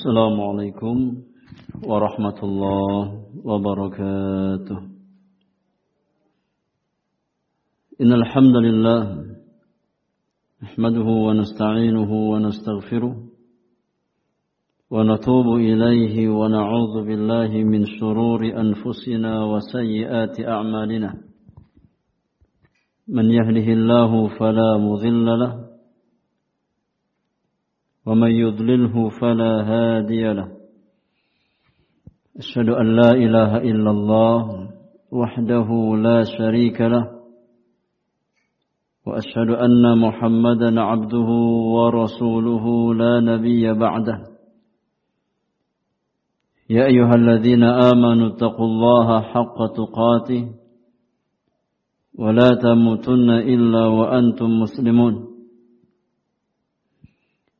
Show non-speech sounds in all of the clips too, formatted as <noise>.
السلام عليكم ورحمة الله وبركاته. إن الحمد لله نحمده ونستعينه ونستغفره ونتوب إليه ونعوذ بالله من شرور أنفسنا وسيئات أعمالنا. من يهده الله فلا مضل له ومن يضلله فلا هادي له. أشهد أن لا إله إلا الله وحده لا شريك له. وأشهد أن محمدا عبده ورسوله لا نبي بعده. يا أيها الذين آمنوا اتقوا الله حق تقاته ولا تموتن إلا وأنتم مسلمون.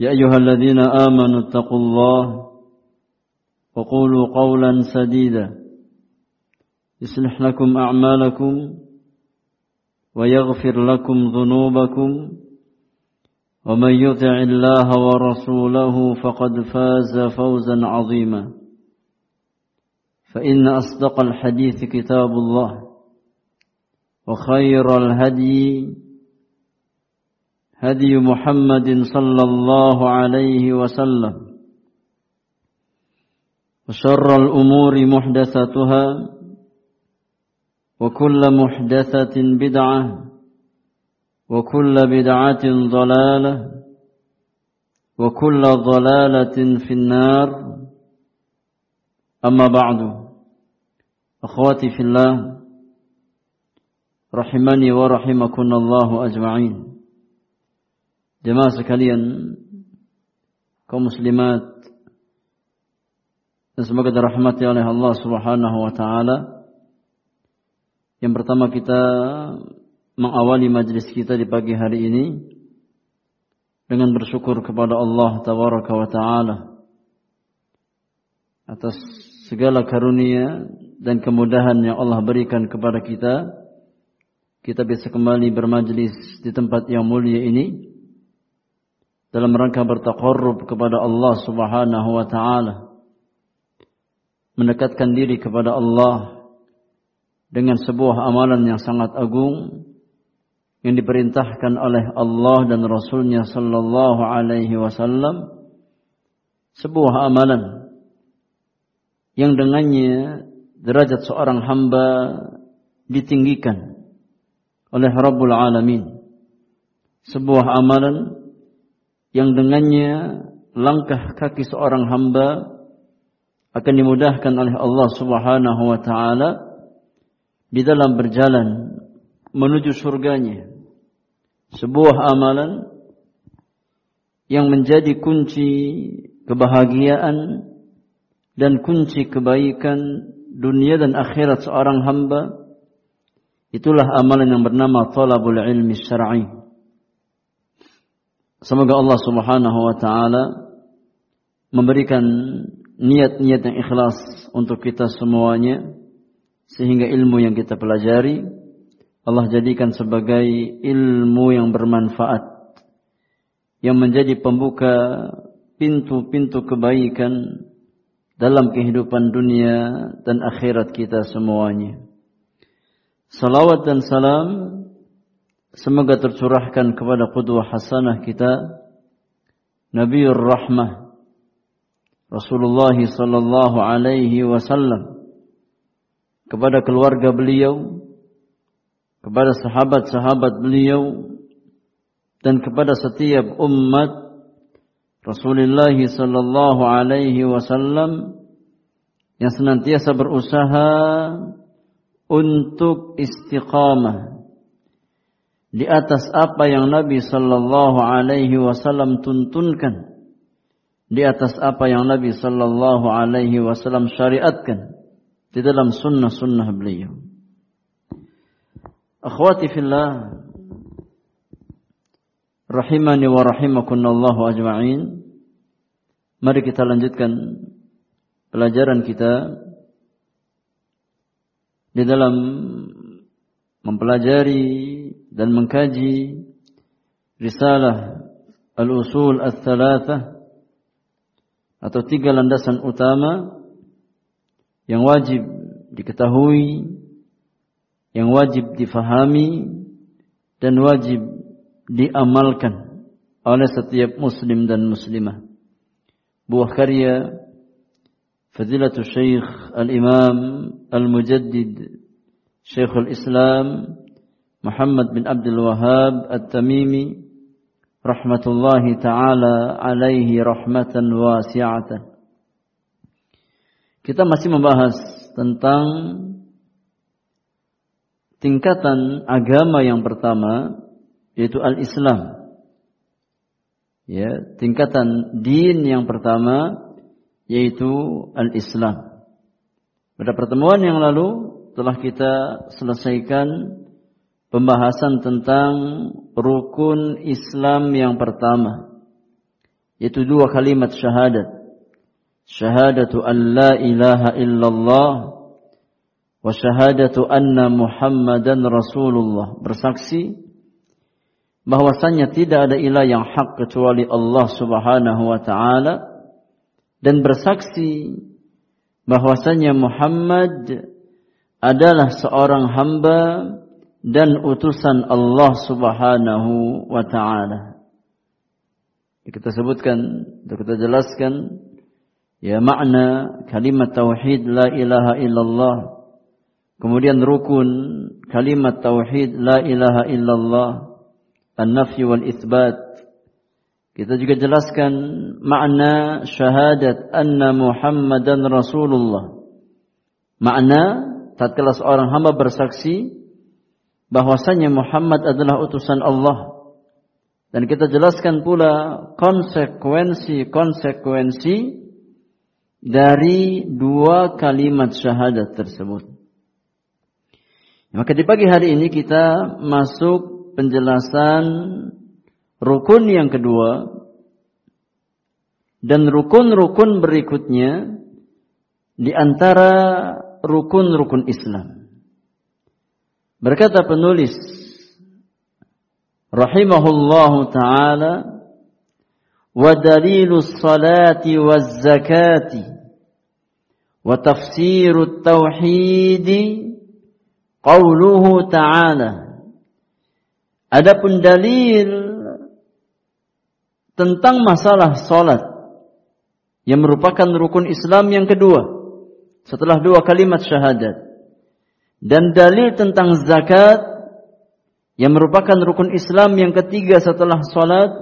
يا أيها الذين آمنوا اتقوا الله وقولوا قولا سديدا يصلح لكم أعمالكم ويغفر لكم ذنوبكم ومن يطع الله ورسوله فقد فاز فوزا عظيما فإن أصدق الحديث كتاب الله وخير الهدي هدي محمد صلى الله عليه وسلم. وشر الأمور محدثتها وكل محدثة بدعة وكل بدعة ضلالة وكل ضلالة في النار. أما بعد أخواتي في الله رحمني ورحمكن الله أجمعين. Jemaah sekalian kaum muslimat dan semoga dirahmati oleh Allah Subhanahu wa taala. Yang pertama kita mengawali majlis kita di pagi hari ini dengan bersyukur kepada Allah tabaraka wa taala atas segala karunia dan kemudahan yang Allah berikan kepada kita kita bisa kembali bermajlis di tempat yang mulia ini dalam rangka bertaqarrub kepada Allah Subhanahu wa taala. Mendekatkan diri kepada Allah dengan sebuah amalan yang sangat agung yang diperintahkan oleh Allah dan Rasulnya sallallahu alaihi wasallam. Sebuah amalan yang dengannya derajat seorang hamba ditinggikan oleh Rabbul Alamin. Sebuah amalan yang dengannya langkah kaki seorang hamba akan dimudahkan oleh Allah Subhanahu wa taala di dalam berjalan menuju surganya. Sebuah amalan yang menjadi kunci kebahagiaan dan kunci kebaikan dunia dan akhirat seorang hamba itulah amalan yang bernama talabul ilmi syar'i. Semoga Allah Subhanahu wa taala memberikan niat-niat yang ikhlas untuk kita semuanya sehingga ilmu yang kita pelajari Allah jadikan sebagai ilmu yang bermanfaat yang menjadi pembuka pintu-pintu kebaikan dalam kehidupan dunia dan akhirat kita semuanya. Salawat dan salam Semoga tercurahkan kepada qudwah hasanah kita Nabiur Rahmah Rasulullah sallallahu alaihi wasallam kepada keluarga beliau kepada sahabat-sahabat beliau dan kepada setiap umat Rasulullah sallallahu alaihi wasallam yang senantiasa berusaha untuk istiqamah di atas apa yang Nabi sallallahu alaihi wasallam tuntunkan di atas apa yang Nabi sallallahu alaihi wasallam syariatkan di dalam sunnah-sunnah beliau. Akhwati fillah rahimani wa rahimakunallahu ajma'in. Mari kita lanjutkan pelajaran kita di dalam mempelajari dan mengkaji risalah al-usul al-thalatha atau tiga landasan utama yang wajib diketahui, yang wajib difahami dan wajib diamalkan oleh setiap muslim dan muslimah. Buah karya Fadilatul Syekh Al-Imam Al-Mujaddid Syekhul Islam Muhammad bin Abdul Wahab At-Tamimi rahmatullahi taala alaihi rahmatan wasi'atan. Kita masih membahas tentang tingkatan agama yang pertama yaitu al-Islam. Ya, tingkatan din yang pertama yaitu al-Islam. Pada pertemuan yang lalu telah kita selesaikan pembahasan tentang rukun Islam yang pertama yaitu dua kalimat syahadat. Syahadatu an la ilaha illallah wa syahadatu anna Muhammadan Rasulullah. Bersaksi bahwasanya tidak ada ilah yang hak kecuali Allah Subhanahu wa taala dan bersaksi bahwasanya Muhammad adalah seorang hamba dan utusan Allah Subhanahu wa taala. Kita sebutkan, kita jelaskan ya makna kalimat tauhid la ilaha illallah. Kemudian rukun kalimat tauhid la ilaha illallah, an-nafy wal itsbat kita juga jelaskan makna syahadat anna Muhammadan Rasulullah. Makna tatkala seorang hamba bersaksi bahwasanya Muhammad adalah utusan Allah. Dan kita jelaskan pula konsekuensi-konsekuensi dari dua kalimat syahadat tersebut. Maka di pagi hari ini kita masuk penjelasan Rukun yang kedua dan rukun-rukun berikutnya di antara rukun-rukun Islam. Berkata penulis rahimahullahu taala wa dalilus salati waz zakati wa tafsirut tauhid qauluhu ta'ala Adapun dalil tentang masalah salat yang merupakan rukun Islam yang kedua setelah dua kalimat syahadat dan dalil tentang zakat yang merupakan rukun Islam yang ketiga setelah salat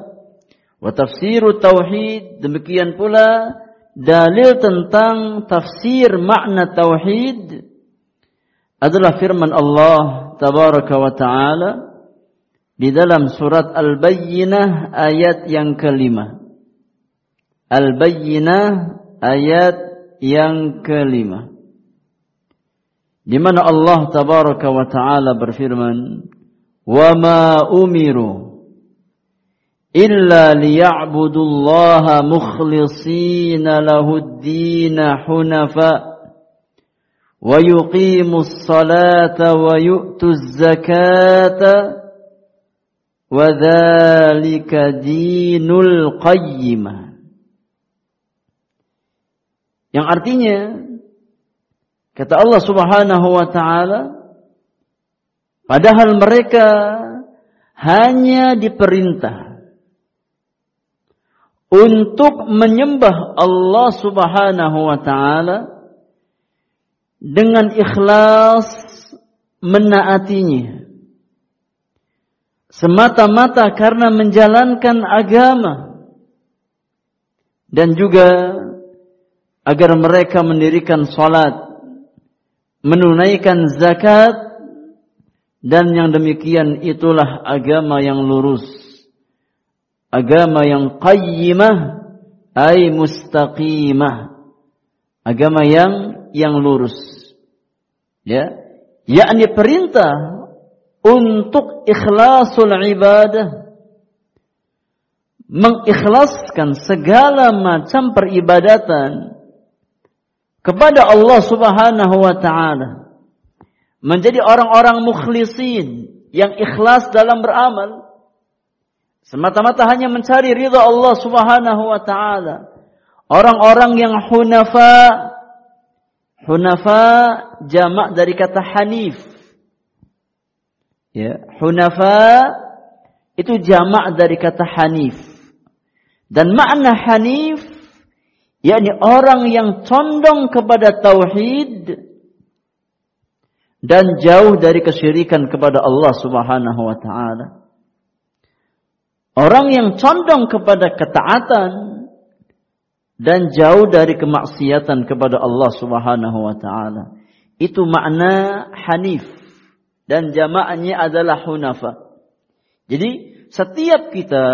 wa tafsiru tauhid demikian pula dalil tentang tafsir makna tauhid adalah firman Allah tabaraka wa taala di dalam surat Al-Bayyinah ayat yang kelima. Al-Bayyinah ayat yang kelima. Di mana Allah tabaraka wa taala berfirman, "Wa ma umiru illa liya'budullaha mukhlishina lahud-din hunafa wa yuqimus salata wa yu'tuz zakata" Wadhalika dinul qayyimah. Yang artinya kata Allah Subhanahu wa taala padahal mereka hanya diperintah untuk menyembah Allah Subhanahu wa taala dengan ikhlas menaatinya. Semata-mata karena menjalankan agama dan juga agar mereka mendirikan salat, menunaikan zakat dan yang demikian itulah agama yang lurus. Agama yang qayyimah, ay mustaqimah. Agama yang yang lurus. Ya, yakni perintah untuk ikhlasul ibadah mengikhlaskan segala macam peribadatan kepada Allah Subhanahu wa taala. Menjadi orang-orang mukhlisin yang ikhlas dalam beramal. Semata-mata hanya mencari ridha Allah Subhanahu wa taala. Orang-orang yang hunafa hunafa jamak dari kata hanif. Ya hunafa itu jamak dari kata hanif. Dan makna hanif yakni orang yang condong kepada tauhid dan jauh dari kesyirikan kepada Allah Subhanahu wa taala. Orang yang condong kepada ketaatan dan jauh dari kemaksiatan kepada Allah Subhanahu wa taala. Itu makna hanif dan jamaahnya adalah hunafa. Jadi setiap kita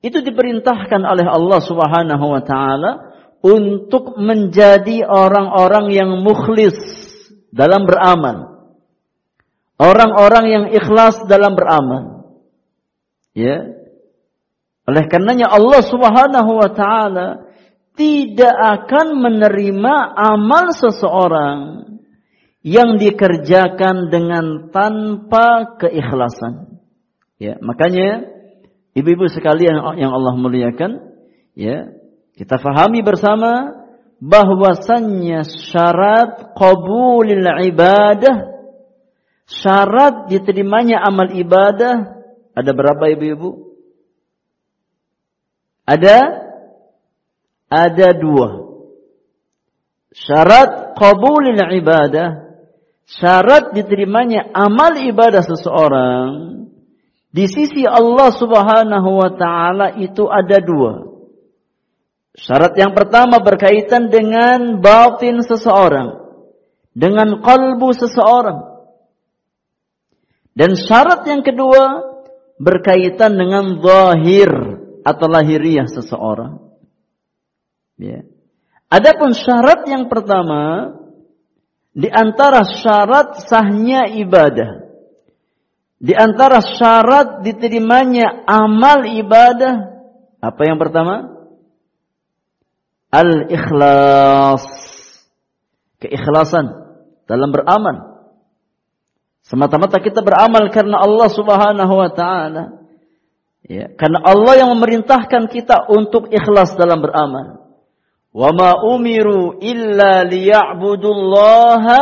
itu diperintahkan oleh Allah Subhanahu wa taala untuk menjadi orang-orang yang mukhlis dalam beramal. Orang-orang yang ikhlas dalam beramal. Ya. Oleh karenanya Allah Subhanahu wa taala tidak akan menerima amal seseorang yang dikerjakan dengan tanpa keikhlasan. Ya, makanya Ibu-ibu sekalian yang Allah muliakan, ya, kita fahami bersama bahwasannya syarat qabulil ibadah syarat diterimanya amal ibadah ada berapa ibu-ibu? Ada ada dua. Syarat qabulil ibadah syarat diterimanya amal ibadah seseorang di sisi Allah Subhanahu wa taala itu ada dua. Syarat yang pertama berkaitan dengan batin seseorang, dengan kalbu seseorang. Dan syarat yang kedua berkaitan dengan zahir atau lahiriah seseorang. Ya. Adapun syarat yang pertama di antara syarat sahnya ibadah di antara syarat diterimanya amal ibadah apa yang pertama? Al-ikhlas. Keikhlasan dalam beramal. Semata-mata kita beramal karena Allah Subhanahu wa taala. Ya, karena Allah yang memerintahkan kita untuk ikhlas dalam beramal. Wa ma umiru illa liya'budullaha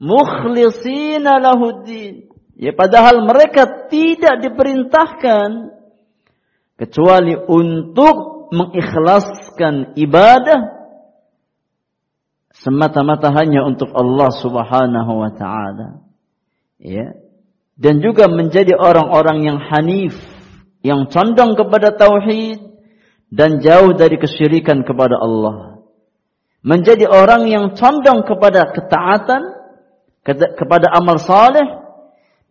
mukhlishina lahuddin. Ya padahal mereka tidak diperintahkan kecuali untuk mengikhlaskan ibadah semata-mata hanya untuk Allah Subhanahu wa taala. Ya. Dan juga menjadi orang-orang yang hanif, yang condong kepada tauhid dan jauh dari kesyirikan kepada Allah. Menjadi orang yang condong kepada ketaatan, kepada amal saleh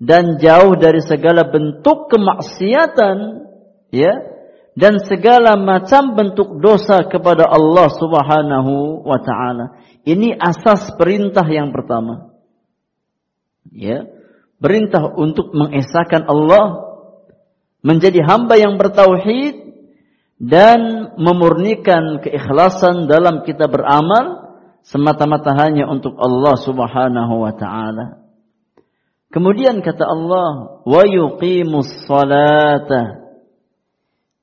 dan jauh dari segala bentuk kemaksiatan ya dan segala macam bentuk dosa kepada Allah Subhanahu wa taala. Ini asas perintah yang pertama. Ya, perintah untuk mengesahkan Allah menjadi hamba yang bertauhid dan memurnikan keikhlasan dalam kita beramal semata-mata hanya untuk Allah Subhanahu wa taala. Kemudian kata Allah, wa yuqimus salata.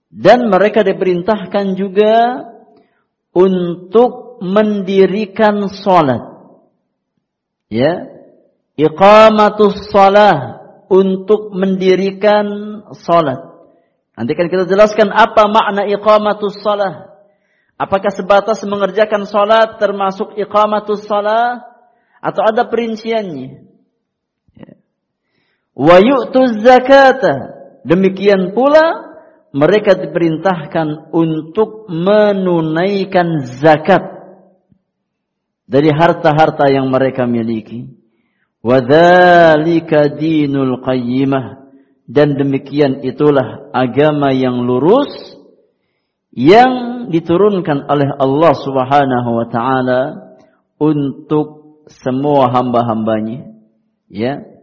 Dan mereka diperintahkan juga untuk mendirikan salat. Ya. Iqamatus salah untuk mendirikan salat. Nanti kan kita jelaskan apa makna iqamatus salah. Apakah sebatas mengerjakan salat termasuk iqamatus salah atau ada perinciannya? Wa yu'tu zakata. Demikian pula mereka diperintahkan untuk menunaikan zakat dari harta-harta yang mereka miliki. Wadzalika dinul qayyimah dan demikian itulah agama yang lurus yang diturunkan oleh Allah Subhanahu wa taala untuk semua hamba-hambanya ya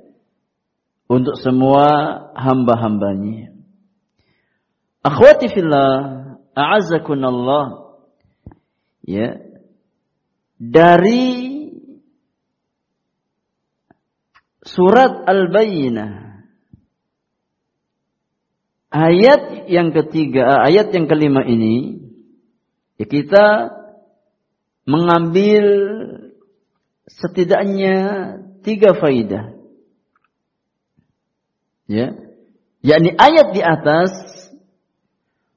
untuk semua hamba-hambanya. Akhwati fillah a'azzakunallah. Ya. Dari surat Al-Bayyinah ayat yang ketiga, ayat yang kelima ini ya kita mengambil setidaknya tiga faidah. Ya. Yakni ayat di atas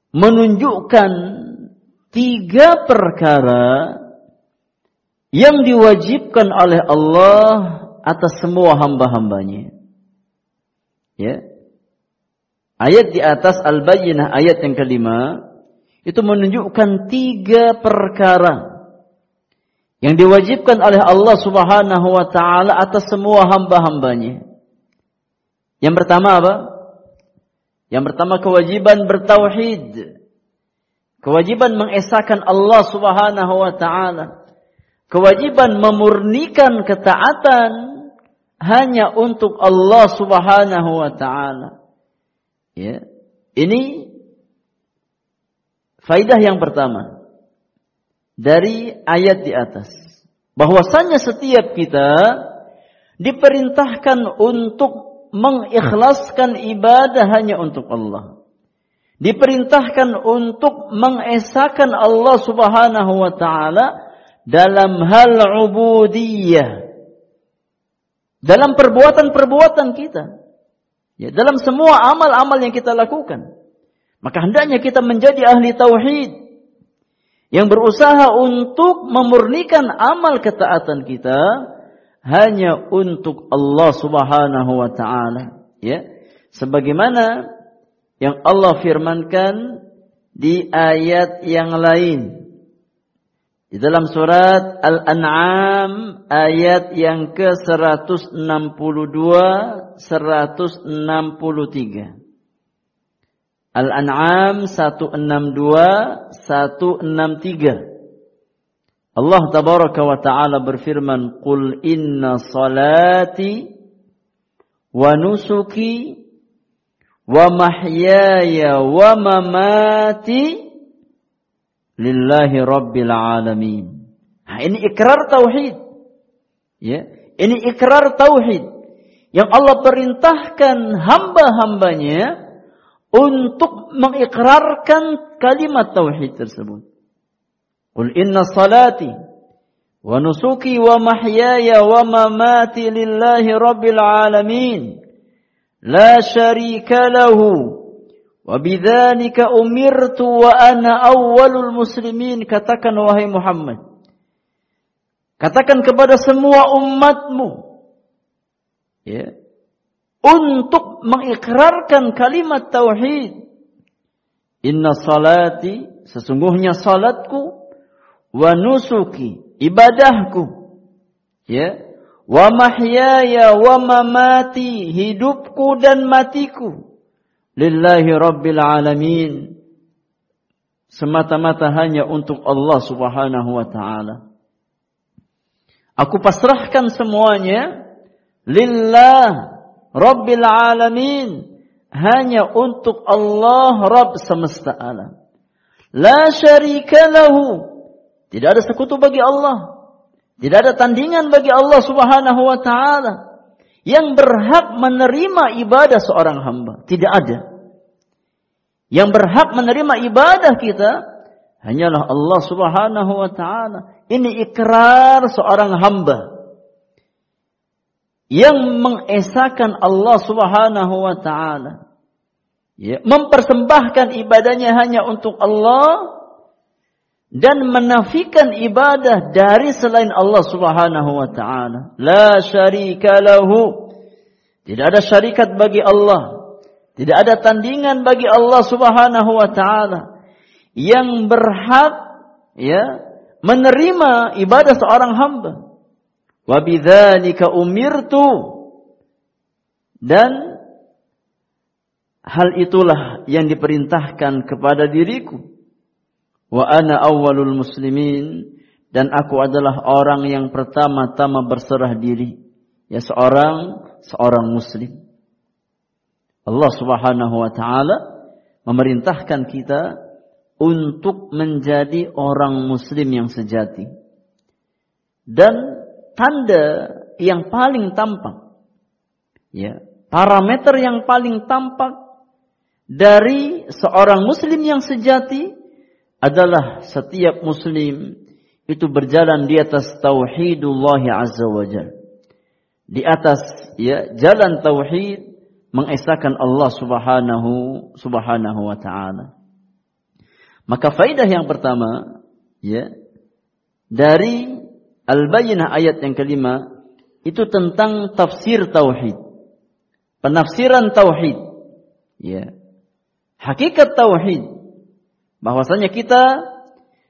menunjukkan tiga perkara yang diwajibkan oleh Allah atas semua hamba-hambanya. Ya. Ayat di atas Al-Bayyinah ayat yang kelima itu menunjukkan tiga perkara yang diwajibkan oleh Allah Subhanahu wa taala atas semua hamba-hambanya. Yang pertama apa? Yang pertama kewajiban bertauhid. Kewajiban mengesahkan Allah Subhanahu wa taala kewajiban memurnikan ketaatan hanya untuk Allah Subhanahu wa taala. Ya. Ini faidah yang pertama dari ayat di atas. Bahwasanya setiap kita diperintahkan untuk mengikhlaskan ibadah hanya untuk Allah. Diperintahkan untuk mengesahkan Allah Subhanahu wa taala dalam hal ubudiyah. Dalam perbuatan-perbuatan kita. Ya, dalam semua amal-amal yang kita lakukan. Maka hendaknya kita menjadi ahli tauhid yang berusaha untuk memurnikan amal ketaatan kita hanya untuk Allah Subhanahu wa taala, ya. Sebagaimana yang Allah firmankan di ayat yang lain. Di dalam surat Al-An'am ayat yang ke-162 163. Al-An'am 162 163. Allah tabaraka wa taala berfirman, "Qul inna salati wa nusuki wa mahyaya wa mamati" lillahi rabbil alamin. Nah, ini ikrar tauhid. Ya, ini ikrar tauhid yang Allah perintahkan hamba-hambanya untuk mengikrarkan kalimat tauhid tersebut. Qul inna salati wa nusuki wa mahyaya wa mamati lillahi rabbil alamin. La syarika lahu Wabidzalika umirtu wa ana. Katakan. Katakan kepada semua umatmu. Ya. Untuk mengikrarkan kalimat tauhid. Inna salati. Sesungguhnya salatku. Wa nusuki. Ibadahku. Ya. Wa mahyaya wa mamati. Hidupku dan matiku lillahi rabbil alamin semata-mata hanya untuk Allah Subhanahu wa taala. Aku pasrahkan semuanya lillah rabbil alamin hanya untuk Allah Rabb semesta alam. La syarika lahu. Tidak ada sekutu bagi Allah. Tidak ada tandingan bagi Allah Subhanahu wa taala yang berhak menerima ibadah seorang hamba. Tidak ada. Yang berhak menerima ibadah kita hanyalah Allah Subhanahu wa taala. Ini ikrar seorang hamba yang mengesahkan Allah Subhanahu wa taala. Ya, mempersembahkan ibadahnya hanya untuk Allah dan menafikan ibadah dari selain Allah Subhanahu wa taala. La syarika lahu. Tidak ada syarikat bagi Allah. Tidak ada tandingan bagi Allah Subhanahu wa taala yang berhak ya menerima ibadah seorang hamba. Wa bidzalika umirtu dan hal itulah yang diperintahkan kepada diriku wa ana awwalul muslimin. Dan aku adalah orang yang pertama-tama berserah diri. Ya seorang seorang muslim. Allah Subhanahu wa taala memerintahkan kita untuk menjadi orang muslim yang sejati. Dan tanda yang paling tampak ya parameter yang paling tampak dari seorang muslim yang sejati adalah setiap muslim itu berjalan di atas tauhidullah azza wajal. Di atas ya jalan tauhid mengesahkan Allah Subhanahu Subhanahu wa taala. Maka faidah yang pertama ya dari Al-Bayyinah ayat yang kelima itu tentang tafsir tauhid. Penafsiran tauhid. Ya. Hakikat tauhid bahwasanya kita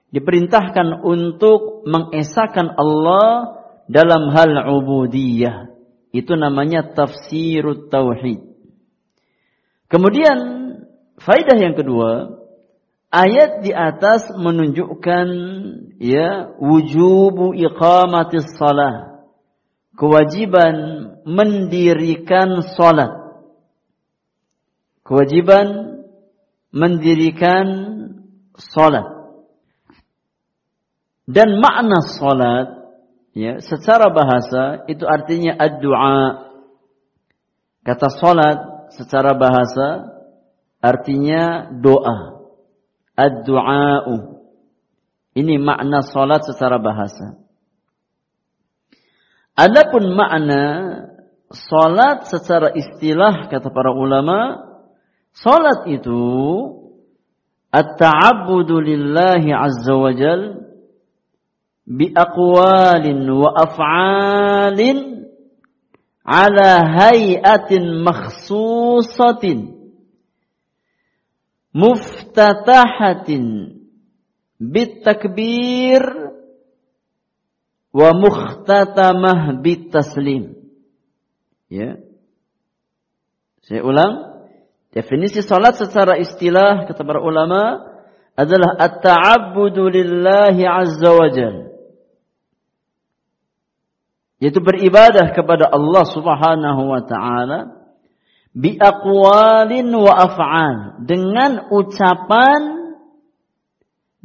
diperintahkan untuk mengesahkan Allah dalam hal ubudiyah. Itu namanya tafsirut tauhid. Kemudian faidah yang kedua, ayat di atas menunjukkan ya wujubu iqamatis salah. Kewajiban mendirikan salat. Kewajiban mendirikan salat. Dan makna salat ya secara bahasa itu artinya ad-du'a. Kata salat secara bahasa artinya doa. Ad-du'a'u. Ini makna salat secara bahasa. Adapun makna salat secara istilah kata para ulama, salat itu at-ta'abbudu lillahi azza wa jal bi wa af'alin ala hay'atin makhsusatin muftatahatin wa mukhtatamah ya. Saya ulang Definisi salat secara istilah kata para ulama adalah at-ta'abbudu lillahi azza wa jal. Yaitu beribadah kepada Allah Subhanahu wa taala bi aqwalin wa af'al dengan ucapan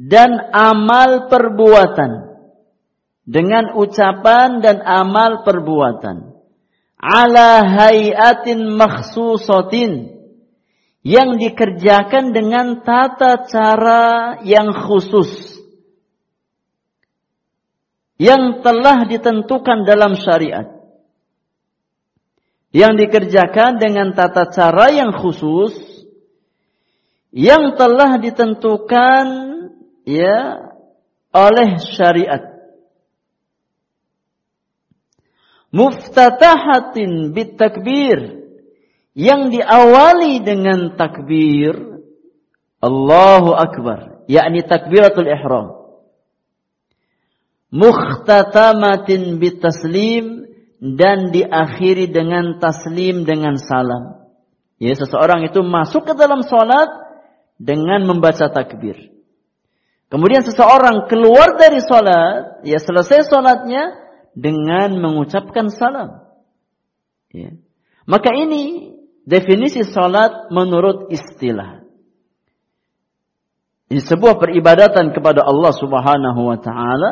dan amal perbuatan. Dengan ucapan dan amal perbuatan. Ala hayatin makhsusatin yang dikerjakan dengan tata cara yang khusus yang telah ditentukan dalam syariat yang dikerjakan dengan tata cara yang khusus yang telah ditentukan ya oleh syariat. Muftatahatin bitakbir yang diawali dengan takbir Allahu Akbar yakni takbiratul ihram. Mukhtatamatin bitaslim dan diakhiri dengan taslim dengan salam. Ya seseorang itu masuk ke dalam salat dengan membaca takbir. Kemudian seseorang keluar dari salat ya selesai salatnya dengan mengucapkan salam. Ya. Maka ini definisi salat menurut istilah. Ini sebuah peribadatan kepada Allah Subhanahu wa taala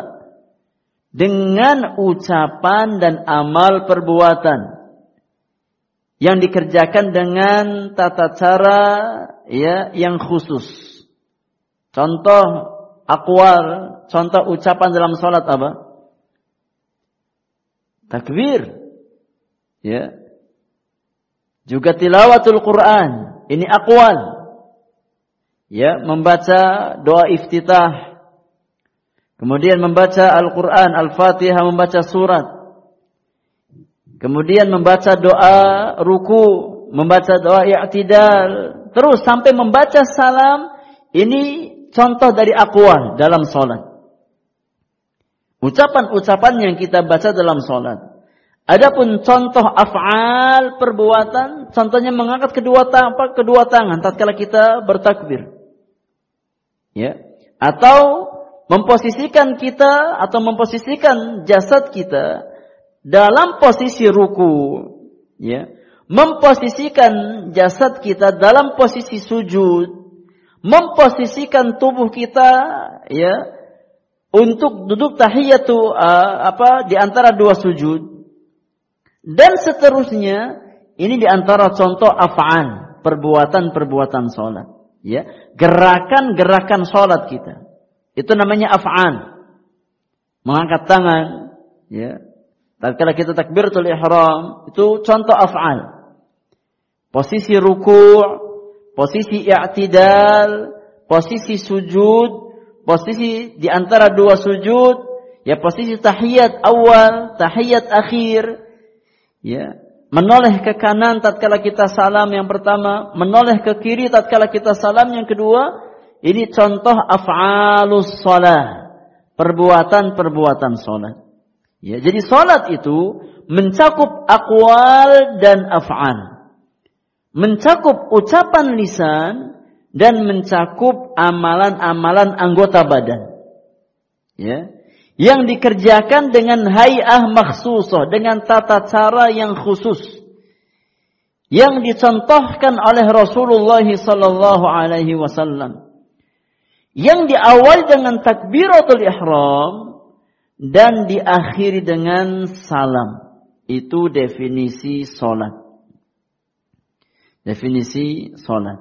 dengan ucapan dan amal perbuatan yang dikerjakan dengan tata cara ya yang khusus. Contoh akwal, contoh ucapan dalam salat apa? Takbir. Ya, juga tilawatul Quran. Ini akwal. Ya, membaca doa iftitah. Kemudian membaca Al-Quran, Al-Fatihah, membaca surat. Kemudian membaca doa ruku, membaca doa i'tidal. Terus sampai membaca salam. Ini contoh dari akwal dalam sholat. Ucapan-ucapan yang kita baca dalam sholat. Adapun contoh af'al perbuatan, contohnya mengangkat kedua tangan, kedua tangan tatkala kita bertakbir. Ya. atau memposisikan kita atau memposisikan jasad kita dalam posisi ruku ya memposisikan jasad kita dalam posisi sujud memposisikan tubuh kita ya untuk duduk tahiyatu apa di antara dua sujud dan seterusnya ini di antara contoh af'an perbuatan-perbuatan salat ya gerakan-gerakan salat kita itu namanya af'an. Mengangkat tangan, ya. Tatkala kita takbiratul ihram, itu contoh af'al. Posisi ruku', posisi i'tidal, posisi sujud, posisi di antara dua sujud, ya posisi tahiyat awal, tahiyat akhir, ya. Menoleh ke kanan tatkala kita salam yang pertama, menoleh ke kiri tatkala kita salam yang kedua, ini contoh af'alus salat. Perbuatan-perbuatan salat. Ya, jadi salat itu mencakup akwal dan af'al. Mencakup ucapan lisan dan mencakup amalan-amalan anggota badan. Ya. Yang dikerjakan dengan hay'ah makhsusah, dengan tata cara yang khusus. Yang dicontohkan oleh Rasulullah sallallahu alaihi wasallam yang diawali dengan takbiratul ihram dan diakhiri dengan salam. Itu definisi solat. Definisi solat.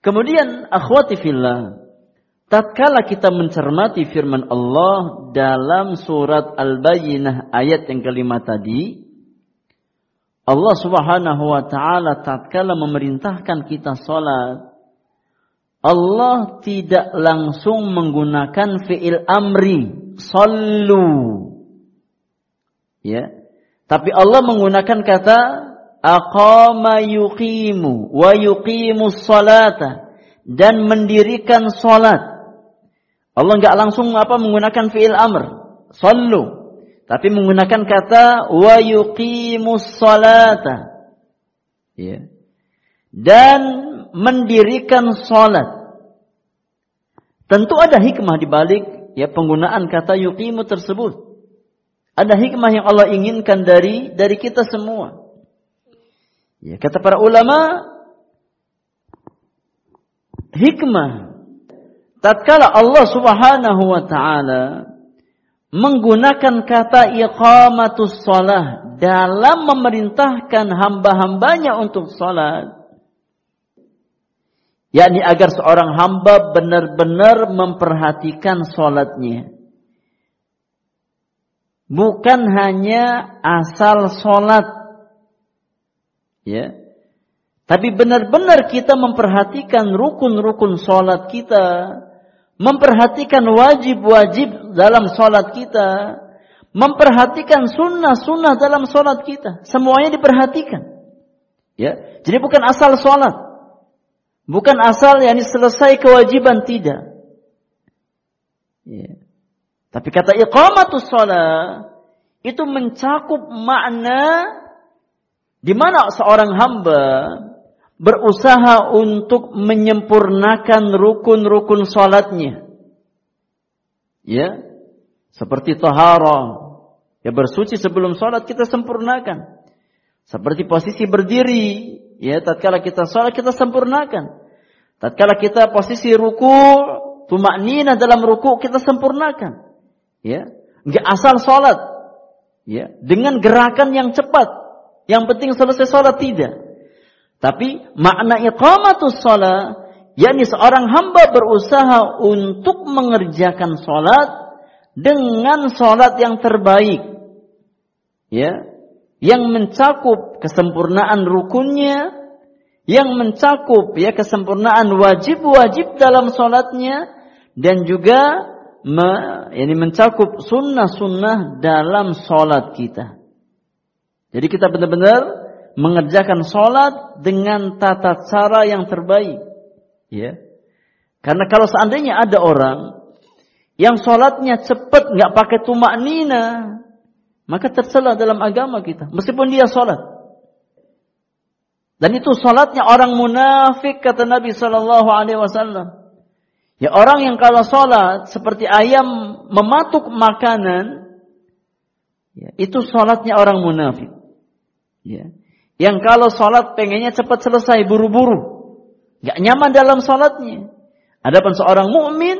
Kemudian akhwati fillah, tatkala kita mencermati firman Allah dalam surat Al-Bayyinah ayat yang kelima tadi, Allah Subhanahu wa taala tatkala memerintahkan kita salat Allah tidak langsung menggunakan fi'il amri. Sallu. Ya. Tapi Allah menggunakan kata aqama yuqimu wa yuqimu salata dan mendirikan salat. Allah nggak langsung apa menggunakan fi'il amr. Sallu. Tapi menggunakan kata wa yuqimu salata. Ya. Dan mendirikan salat. Tentu ada hikmah di balik ya penggunaan kata yuqimu tersebut. Ada hikmah yang Allah inginkan dari dari kita semua. Ya, kata para ulama hikmah tatkala Allah Subhanahu wa taala menggunakan kata iqamatus shalah dalam memerintahkan hamba-hambanya untuk salat yakni agar seorang hamba benar-benar memperhatikan sholatnya. Bukan hanya asal sholat. Ya. Tapi benar-benar kita memperhatikan rukun-rukun sholat kita. Memperhatikan wajib-wajib dalam sholat kita. Memperhatikan sunnah-sunnah dalam sholat kita. Semuanya diperhatikan. Ya. Jadi bukan asal sholat. Bukan asal yakni selesai kewajiban tidak. Ya. Tapi kata iqamatus shalah itu mencakup makna di mana seorang hamba berusaha untuk menyempurnakan rukun-rukun salatnya. Ya. Seperti taharah. Ya bersuci sebelum salat kita sempurnakan. Seperti posisi berdiri, ya tatkala kita salat kita sempurnakan. Tatkala kita posisi ruku, tumaknina dalam ruku kita sempurnakan. Ya, enggak asal salat. Ya, dengan gerakan yang cepat. Yang penting selesai salat tidak. Tapi makna iqamatus salat yakni seorang hamba berusaha untuk mengerjakan salat dengan salat yang terbaik. Ya, yang mencakup kesempurnaan rukunnya, yang mencakup ya kesempurnaan wajib-wajib dalam sholatnya dan juga me, ini mencakup sunnah-sunnah dalam sholat kita. Jadi kita benar-benar mengerjakan sholat dengan tata cara yang terbaik. Ya. Karena kalau seandainya ada orang yang sholatnya cepat nggak pakai tumak nina, maka tercela dalam agama kita. Meskipun dia sholat. Dan itu salatnya orang munafik kata Nabi sallallahu alaihi wasallam. Ya orang yang kalau sholat seperti ayam mematuk makanan, ya, itu sholatnya orang munafik. Ya. Yang kalau sholat pengennya cepat selesai, buru-buru. Gak nyaman dalam sholatnya. Adapun seorang mukmin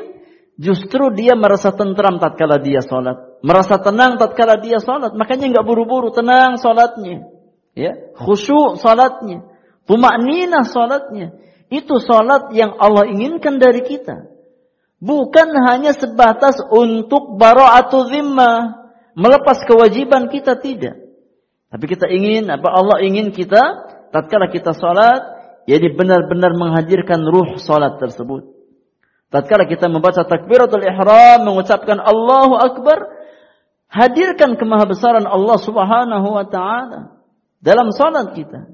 justru dia merasa tentram tatkala dia sholat. Merasa tenang tatkala dia sholat. Makanya nggak buru-buru, tenang sholatnya. Ya, khusyuk sholatnya. Tumakninah sholatnya. Itu sholat yang Allah inginkan dari kita. Bukan hanya sebatas untuk bara'atu zimmah. Melepas kewajiban kita tidak. Tapi kita ingin, apa Allah ingin kita, tatkala kita sholat, jadi benar-benar menghadirkan ruh sholat tersebut. Tatkala kita membaca takbiratul ihram, mengucapkan Allahu Akbar, hadirkan kemahabesaran Allah Subhanahu wa taala dalam salat kita.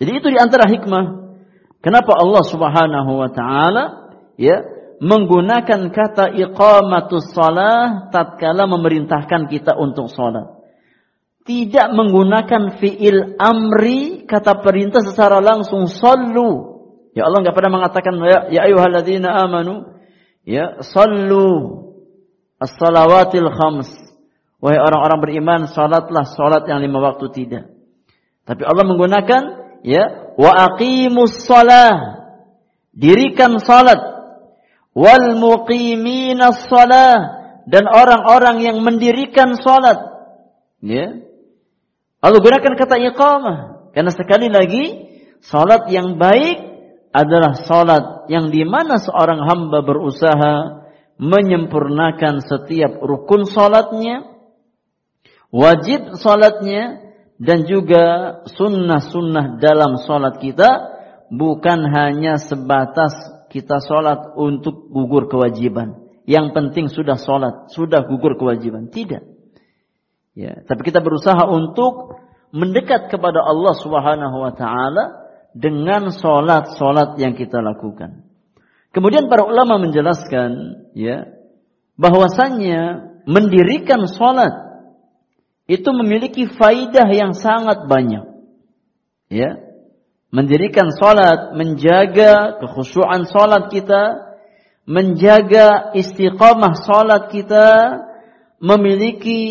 Jadi itu di antara hikmah kenapa Allah Subhanahu wa taala ya menggunakan kata iqamatus salah tatkala memerintahkan kita untuk salat. Tidak menggunakan fiil amri kata perintah secara langsung sallu. Ya Allah enggak pernah mengatakan ya, ya ayyuhalladzina amanu ya sallu as-salawatil khams. Wahai orang-orang beriman, salatlah salat yang lima waktu tidak. Tapi Allah menggunakan ya wa aqimus salah dirikan salat wal muqiminas salah dan orang-orang yang mendirikan salat ya Allah gunakan kata iqamah karena sekali lagi salat yang baik adalah salat yang di mana seorang hamba berusaha menyempurnakan setiap rukun salatnya wajib salatnya dan juga sunnah-sunnah dalam sholat kita bukan hanya sebatas kita sholat untuk gugur kewajiban. Yang penting sudah sholat, sudah gugur kewajiban. Tidak. Ya, tapi kita berusaha untuk mendekat kepada Allah Subhanahu wa taala dengan sholat-sholat yang kita lakukan. Kemudian para ulama menjelaskan ya bahwasannya mendirikan sholat itu memiliki faidah yang sangat banyak. Ya. Mendirikan salat, menjaga kekhusyuan salat kita, menjaga istiqamah salat kita memiliki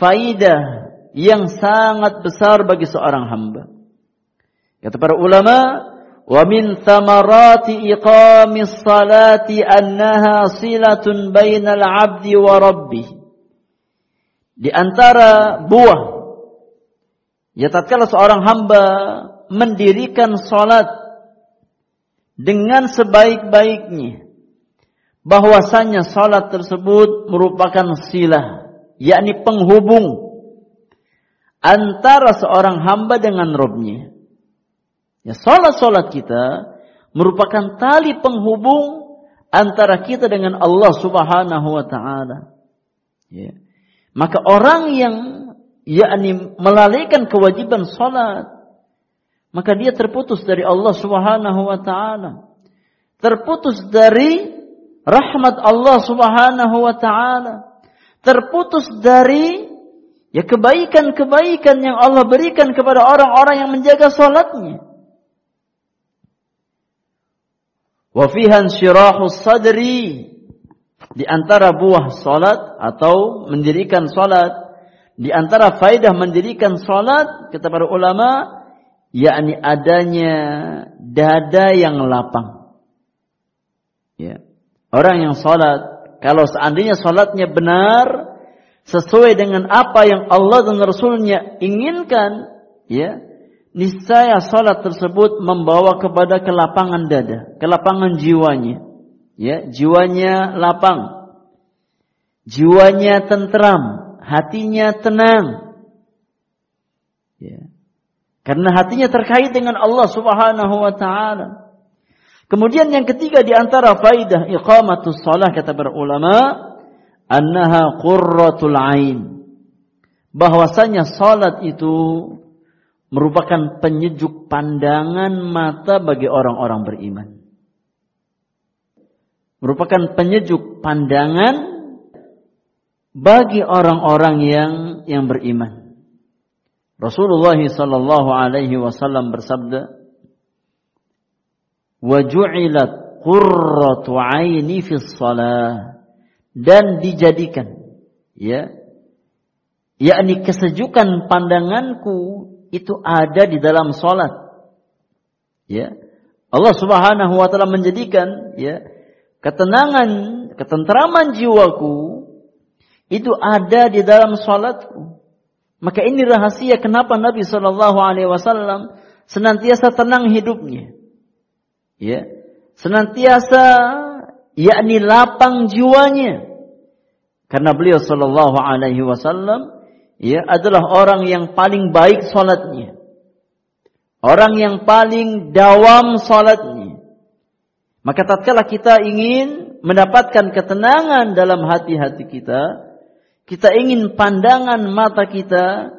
faidah yang sangat besar bagi seorang hamba. Kata para ulama, wa min thamarati iqamis salati annaha silatun bainal 'abdi wa rabbih. Di antara buah ya tatkala seorang hamba mendirikan salat dengan sebaik-baiknya bahwasanya salat tersebut merupakan silah yakni penghubung antara seorang hamba dengan Robnya. Ya salat-salat kita merupakan tali penghubung antara kita dengan Allah Subhanahu wa taala. Ya. Maka orang yang yakni melalaikan kewajiban salat maka dia terputus dari Allah Subhanahu wa taala. Terputus dari rahmat Allah Subhanahu wa taala. Terputus dari ya kebaikan-kebaikan yang Allah berikan kepada orang-orang yang menjaga salatnya. Wa fiha sadri di antara buah salat atau mendirikan salat, di antara faidah mendirikan salat kata para ulama yakni adanya dada yang lapang. Orang yang salat kalau seandainya salatnya benar sesuai dengan apa yang Allah dan Rasulnya inginkan, ya, niscaya salat tersebut membawa kepada kelapangan dada, kelapangan jiwanya. Ya jiwanya lapang. Jiwanya tentram hatinya tenang. Ya. Karena hatinya terkait dengan Allah Subhanahu wa taala kemudian yang ketiga di antara faidah iqamatus shalah kata para ulama annaha qurratul ain bahwasanya salat itu merupakan penyejuk pandangan mata bagi orang-orang beriman merupakan penyejuk pandangan bagi orang-orang yang yang beriman. Rasulullah sallallahu alaihi wasallam bersabda, "Wa ju'ilat qurratu aini fi shalah dan dijadikan ya yakni kesejukan pandanganku itu ada di dalam salat. Ya Allah Subhanahu wa taala menjadikan ya ketenangan ketentraman jiwaku itu ada di dalam salatku. Maka ini rahasia kenapa Nabi Shallallahu Alaihi Wasallam senantiasa tenang hidupnya, ya, senantiasa yakni lapang jiwanya, karena beliau Shallallahu Alaihi Wasallam ya adalah orang yang paling baik salatnya, orang yang paling dawam salatnya. Maka tatkala kita ingin mendapatkan ketenangan dalam hati-hati kita, kita ingin pandangan mata kita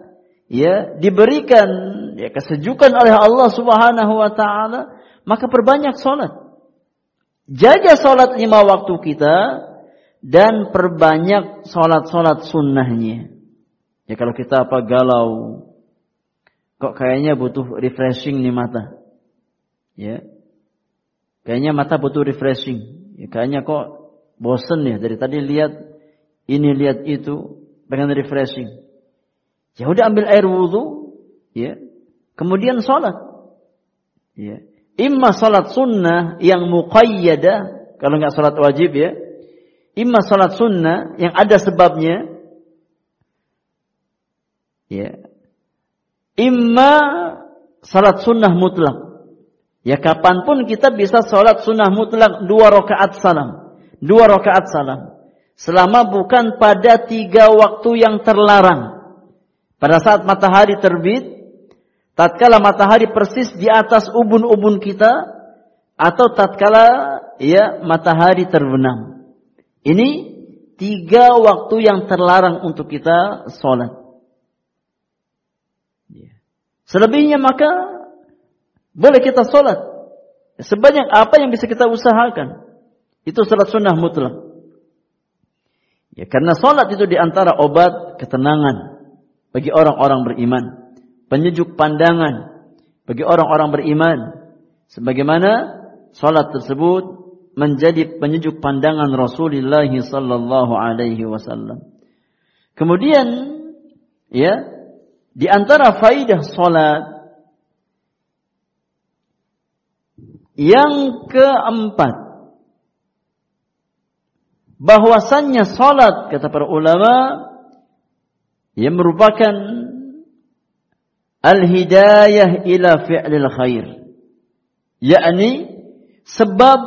ya diberikan ya kesejukan oleh Allah Subhanahu wa taala, maka perbanyak salat. Jaga salat lima waktu kita dan perbanyak salat-salat sunnahnya. Ya kalau kita apa galau, kok kayaknya butuh refreshing nih mata. Ya. Kayaknya mata butuh refreshing. Ya, kayaknya kok bosen ya dari tadi lihat ini lihat itu, pengen refreshing. Ya udah ambil air wudhu, ya. Kemudian sholat. Ya. Imma sholat sunnah yang muqayyada, kalau nggak sholat wajib ya. Imma sholat sunnah yang ada sebabnya. Ya. Imma sholat sunnah mutlak. Ya kapan pun kita bisa sholat sunnah mutlak dua rakaat salam. Dua rakaat salam selama bukan pada tiga waktu yang terlarang. Pada saat matahari terbit, tatkala matahari persis di atas ubun-ubun kita, atau tatkala ya matahari terbenam. Ini tiga waktu yang terlarang untuk kita sholat. Ya. Selebihnya maka boleh kita sholat. Sebanyak apa yang bisa kita usahakan. Itu sholat sunnah mutlak. Ya, karena sholat itu di antara obat ketenangan bagi orang-orang beriman. Penyejuk pandangan bagi orang-orang beriman. Sebagaimana sholat tersebut menjadi penyejuk pandangan Rasulullah sallallahu alaihi wasallam. Kemudian ya di antara faidah salat yang keempat bahwasannya salat kata para ulama yang merupakan al-hidayah ila fi'lil khair yakni sebab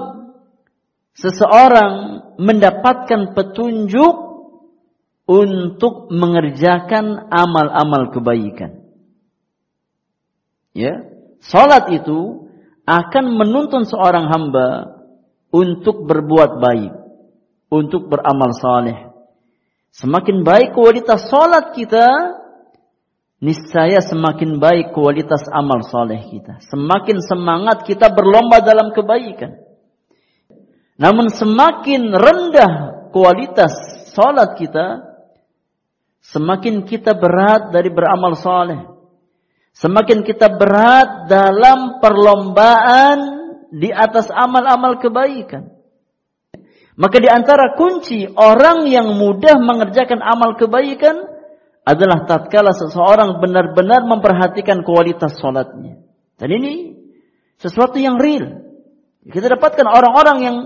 seseorang mendapatkan petunjuk untuk mengerjakan amal-amal kebaikan ya salat itu akan menuntun seorang hamba untuk berbuat baik untuk beramal saleh. Semakin baik kualitas salat kita, niscaya semakin baik kualitas amal saleh kita. Semakin semangat kita berlomba dalam kebaikan. Namun semakin rendah kualitas salat kita, semakin kita berat dari beramal saleh. Semakin kita berat dalam perlombaan di atas amal-amal kebaikan. Maka di antara kunci orang yang mudah mengerjakan amal kebaikan adalah tatkala seseorang benar-benar memperhatikan kualitas sholatnya. Dan ini sesuatu yang real. Kita dapatkan orang-orang yang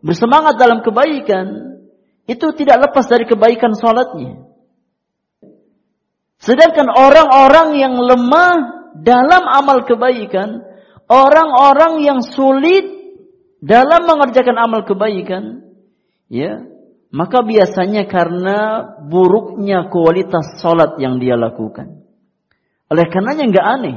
bersemangat dalam kebaikan itu tidak lepas dari kebaikan sholatnya. Sedangkan orang-orang yang lemah dalam amal kebaikan, orang-orang yang sulit dalam mengerjakan amal kebaikan, ya maka biasanya karena buruknya kualitas salat yang dia lakukan. Oleh karenanya nggak aneh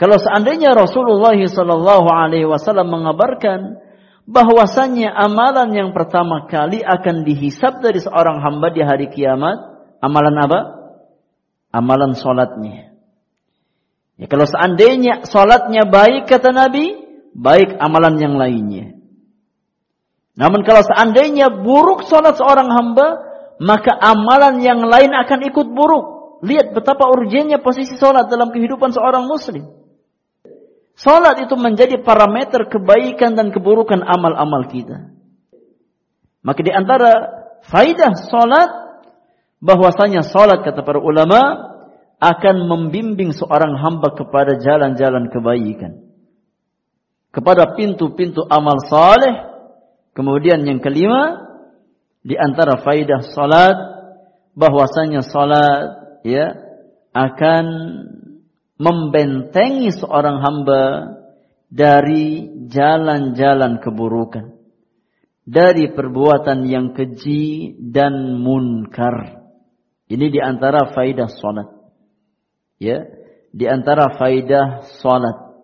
kalau seandainya Rasulullah Shallallahu Alaihi Wasallam mengabarkan bahwasannya amalan yang pertama kali akan dihisap dari seorang hamba di hari kiamat, amalan apa? Amalan salatnya. Ya, kalau seandainya salatnya baik kata Nabi, baik amalan yang lainnya. Namun kalau seandainya buruk sholat seorang hamba, maka amalan yang lain akan ikut buruk. Lihat betapa urgennya posisi sholat dalam kehidupan seorang muslim. Salat itu menjadi parameter kebaikan dan keburukan amal-amal kita. Maka di antara faidah salat bahwasanya salat kata para ulama akan membimbing seorang hamba kepada jalan-jalan kebaikan. Kepada pintu-pintu amal saleh. Kemudian yang kelima di antara faidah salat bahwasanya salat ya akan membentengi seorang hamba dari jalan-jalan keburukan, dari perbuatan yang keji dan munkar. Ini di antara faidah salat. Ya, di antara faidah salat.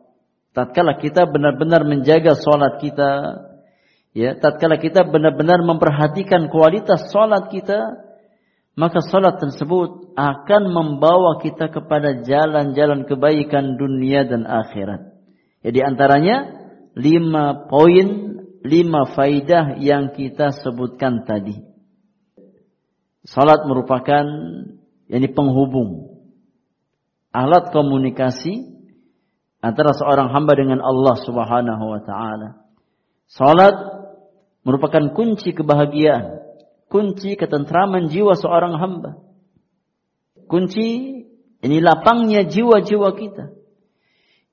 Tatkala kita benar-benar menjaga salat kita, ya, tatkala kita benar-benar memperhatikan kualitas salat kita, maka salat tersebut akan membawa kita kepada jalan-jalan kebaikan dunia dan akhirat. Jadi ya, antaranya lima poin, lima faidah yang kita sebutkan tadi. Salat merupakan yani penghubung, alat komunikasi antara seorang hamba dengan Allah Subhanahu wa taala. Salat merupakan kunci kebahagiaan kunci ketentraman jiwa seorang hamba. Kunci ini lapangnya jiwa-jiwa kita.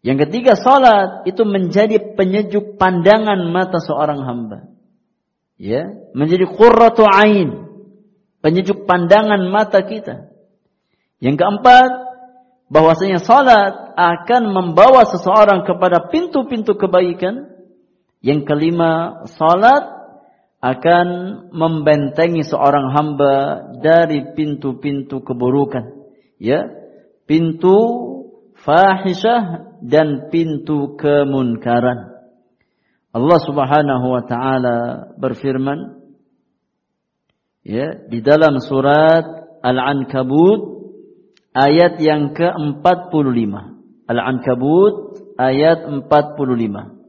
Yang ketiga salat itu menjadi penyejuk pandangan mata seorang hamba. Ya, menjadi qurratu ain, penyejuk pandangan mata kita. Yang keempat, bahwasanya salat akan membawa seseorang kepada pintu-pintu kebaikan. Yang kelima, salat akan membentengi seorang hamba dari pintu-pintu keburukan. Ya, pintu fahisyah dan pintu kemunkaran. Allah Subhanahu wa taala berfirman ya di dalam surat Al-Ankabut ayat yang ke-45. Al-Ankabut ayat 45.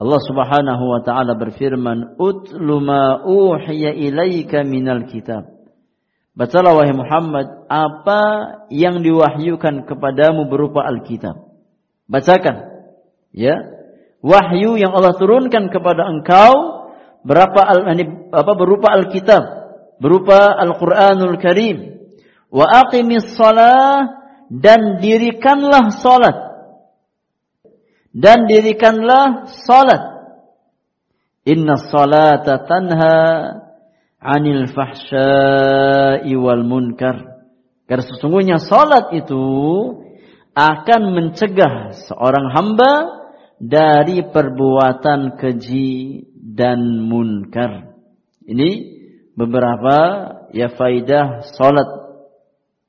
Allah Subhanahu wa taala berfirman, "Utlu ma uhiya ilaika minal kitab." Bacalah wahai Muhammad apa yang diwahyukan kepadamu berupa Alkitab. Bacakan. Ya. Wahyu yang Allah turunkan kepada engkau berapa al, apa berupa Alkitab, berupa Al-Qur'anul Karim. Wa aqimis shalah dan dirikanlah salat dan dirikanlah salat. Inna salata tanha anil fahsya'i wal munkar. Karena sesungguhnya salat itu akan mencegah seorang hamba dari perbuatan keji dan munkar. Ini beberapa ya faidah salat.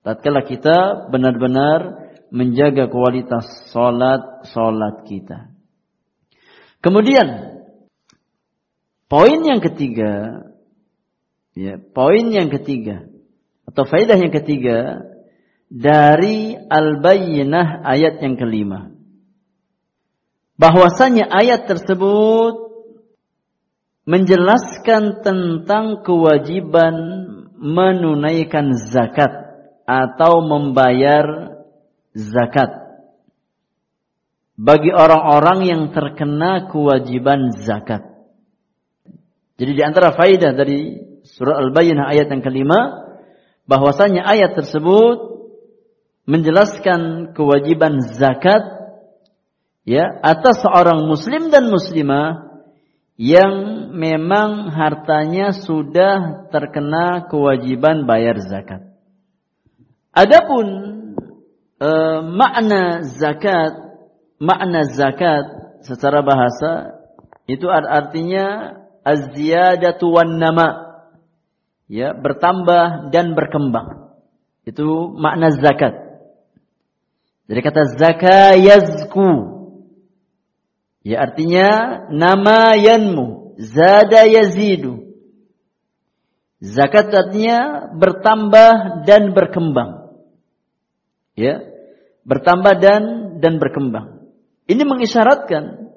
Tatkala kita benar-benar menjaga kualitas solat-solat kita. Kemudian poin yang ketiga, ya poin yang ketiga atau faedah yang ketiga dari al-bayyinah ayat yang kelima. Bahwasanya ayat tersebut menjelaskan tentang kewajiban menunaikan zakat atau membayar zakat bagi orang-orang yang terkena kewajiban zakat. Jadi di antara faidah dari surah Al-Bayyinah ayat yang kelima bahwasanya ayat tersebut menjelaskan kewajiban zakat ya atas seorang muslim dan muslimah yang memang hartanya sudah terkena kewajiban bayar zakat. Adapun uh, makna zakat, makna zakat secara bahasa itu artinya az-ziyadatu nama. Ya, bertambah dan berkembang. Itu makna zakat. Jadi kata zakayazku. Ya artinya nama yanmu, zada yazidu. Zakat artinya bertambah dan berkembang. Ya bertambah dan dan berkembang. Ini mengisyaratkan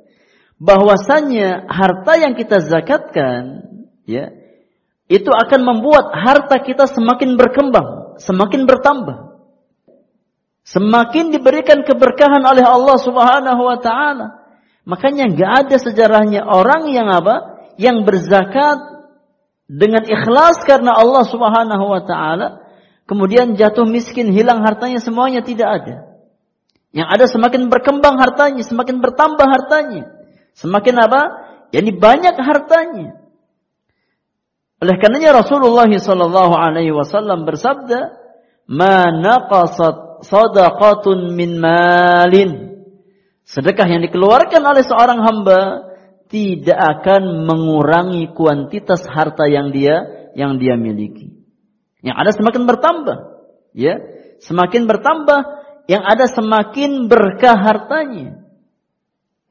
bahwasannya harta yang kita zakatkan ya itu akan membuat harta kita semakin berkembang, semakin bertambah. Semakin diberikan keberkahan oleh Allah Subhanahu wa taala. Makanya nggak ada sejarahnya orang yang apa? Yang berzakat dengan ikhlas karena Allah Subhanahu wa taala, kemudian jatuh miskin, hilang hartanya semuanya tidak ada. Yang ada semakin berkembang hartanya, semakin bertambah hartanya. Semakin apa? Yani banyak hartanya. Oleh karenanya Rasulullah sallallahu alaihi wasallam bersabda, "Ma naqasat sadaqatun min malin." Sedekah yang dikeluarkan oleh seorang hamba tidak akan mengurangi kuantitas harta yang dia yang dia miliki. Yang ada semakin bertambah, ya. Semakin bertambah, yang ada semakin berkah hartanya.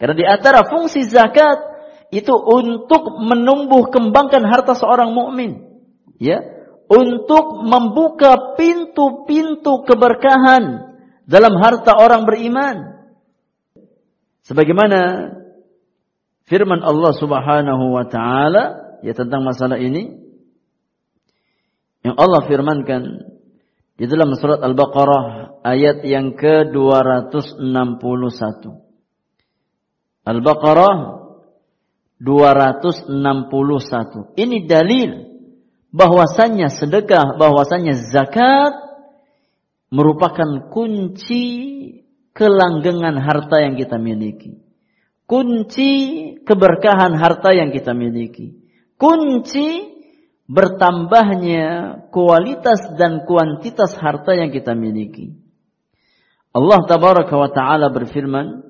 Karena di antara fungsi zakat itu untuk menumbuh kembangkan harta seorang mukmin, ya, untuk membuka pintu-pintu keberkahan dalam harta orang beriman. Sebagaimana firman Allah Subhanahu wa taala ya tentang masalah ini yang Allah firmankan di dalam surat Al-Baqarah ayat yang ke-261. Al-Baqarah 261. Ini dalil bahwasannya sedekah, bahwasannya zakat merupakan kunci kelanggengan harta yang kita miliki. Kunci keberkahan harta yang kita miliki. Kunci bertambahnya kualitas dan kuantitas harta yang kita miliki. Allah tabaraka wa taala berfirman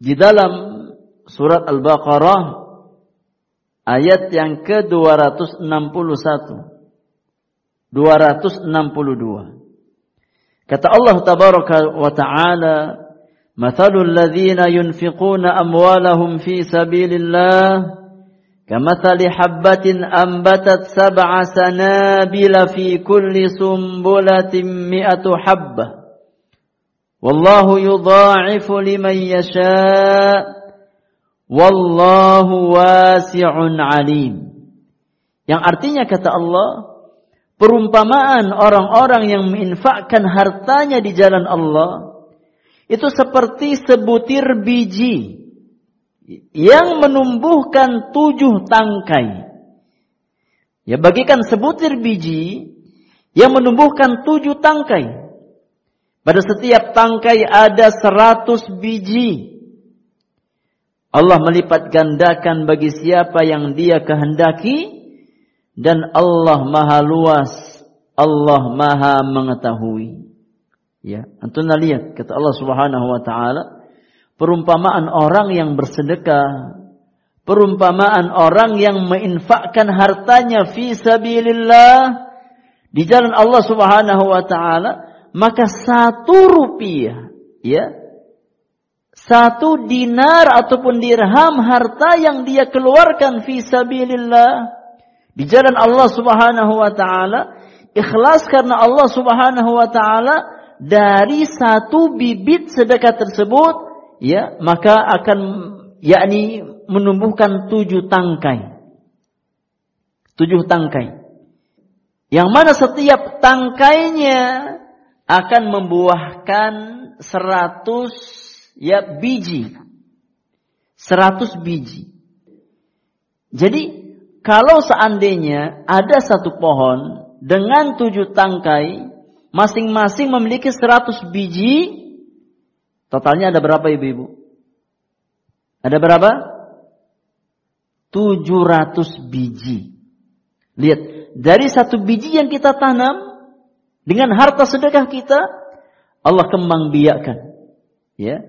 di dalam surat Al-Baqarah ayat yang ke-261 262 Kata Allah tabaraka wa taala Mathalul ladzina yunfiquna amwalahum fi sabilillah Kamathali habbatin ambatat sab'a sanabila fi kulli sumbulatin mi'atu حبة. Wallahu yudha'ifu liman يشاء. Wallahu wasi'un alim. Yang artinya kata Allah, perumpamaan orang-orang yang menginfakkan hartanya di jalan Allah itu seperti sebutir biji yang menumbuhkan tujuh tangkai. Ya bagikan sebutir biji yang menumbuhkan tujuh tangkai. Pada setiap tangkai ada seratus biji. Allah melipat gandakan bagi siapa yang dia kehendaki. Dan Allah maha luas. Allah maha mengetahui. Ya, antuna lihat kata Allah Subhanahu wa taala, perumpamaan orang yang bersedekah, perumpamaan orang yang menginfakkan hartanya fi sabilillah di jalan Allah Subhanahu wa taala maka satu rupiah, ya, satu dinar ataupun dirham harta yang dia keluarkan fi sabilillah di jalan Allah Subhanahu wa taala, ikhlas karena Allah Subhanahu wa taala dari satu bibit sedekah tersebut, ya, maka akan yakni menumbuhkan tujuh tangkai. Tujuh tangkai. Yang mana setiap tangkainya akan membuahkan seratus ya biji. Seratus biji. Jadi kalau seandainya ada satu pohon dengan tujuh tangkai, masing-masing memiliki seratus biji, totalnya ada berapa ibu-ibu? Ada berapa? Tujuh ratus biji. Lihat, dari satu biji yang kita tanam, dengan harta sedekah kita, Allah kembang biakan. Ya.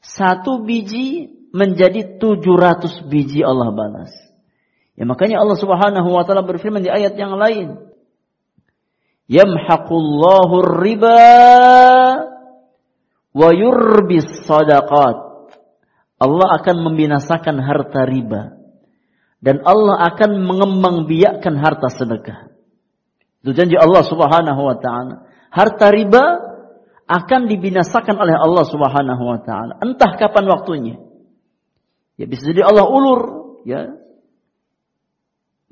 Satu biji menjadi tujuh ratus biji Allah balas. Ya makanya Allah Subhanahu wa taala berfirman di ayat yang lain. Yamhaqullahu riba wa yurbis sadaqat. Allah akan membinasakan harta riba dan Allah akan mengembang biakkan harta sedekah. Itu janji Allah Subhanahu wa taala. Harta riba akan dibinasakan oleh Allah Subhanahu wa taala. Entah kapan waktunya. Ya bisa jadi Allah ulur, ya.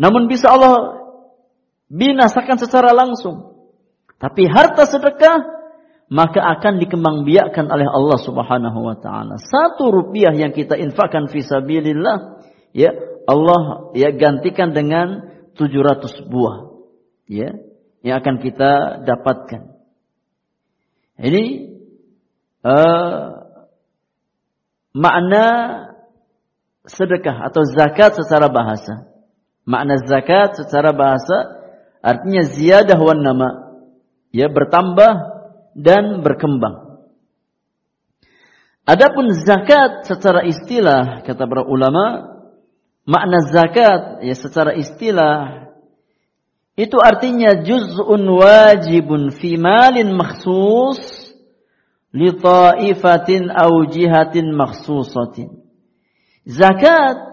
Namun bisa Allah binasakan secara langsung. Tapi harta sedekah maka akan dikembangbiakkan oleh Allah Subhanahu wa taala. Satu rupiah yang kita infakkan fi sabilillah, ya Allah ya gantikan dengan 700 buah. Ya, yang akan kita dapatkan. Ini uh, makna sedekah atau zakat secara bahasa. Makna zakat secara bahasa artinya ziyadah wan nama. Ya bertambah dan berkembang. Adapun zakat secara istilah kata para ulama makna zakat ya secara istilah itu artinya juz'un wajibun fi malin makhsus li ta'ifatin aw jihatin makhsusatin. Zakat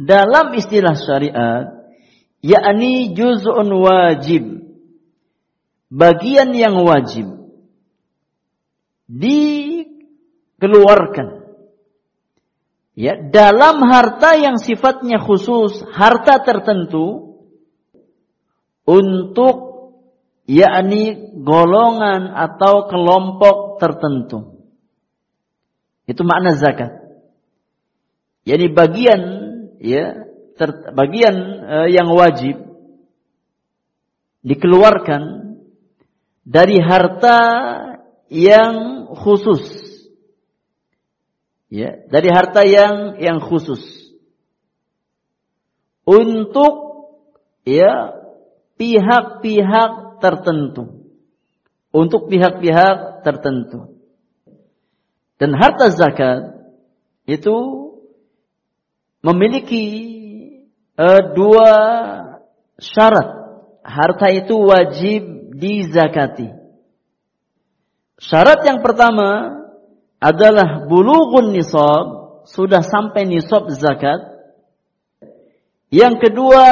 dalam istilah syariat yakni juz'un wajib bagian yang wajib dikeluarkan ya dalam harta yang sifatnya khusus, harta tertentu untuk yakni golongan atau kelompok tertentu. Itu makna zakat. Yani bagian ya ter, bagian uh, yang wajib dikeluarkan dari harta yang khusus. Ya, dari harta yang yang khusus. Untuk ya pihak-pihak tertentu. Untuk pihak-pihak tertentu. Dan harta zakat itu memiliki uh, dua syarat. Harta itu wajib dizakati. Syarat yang pertama adalah bulughun nisab, sudah sampai nisab zakat. Yang kedua,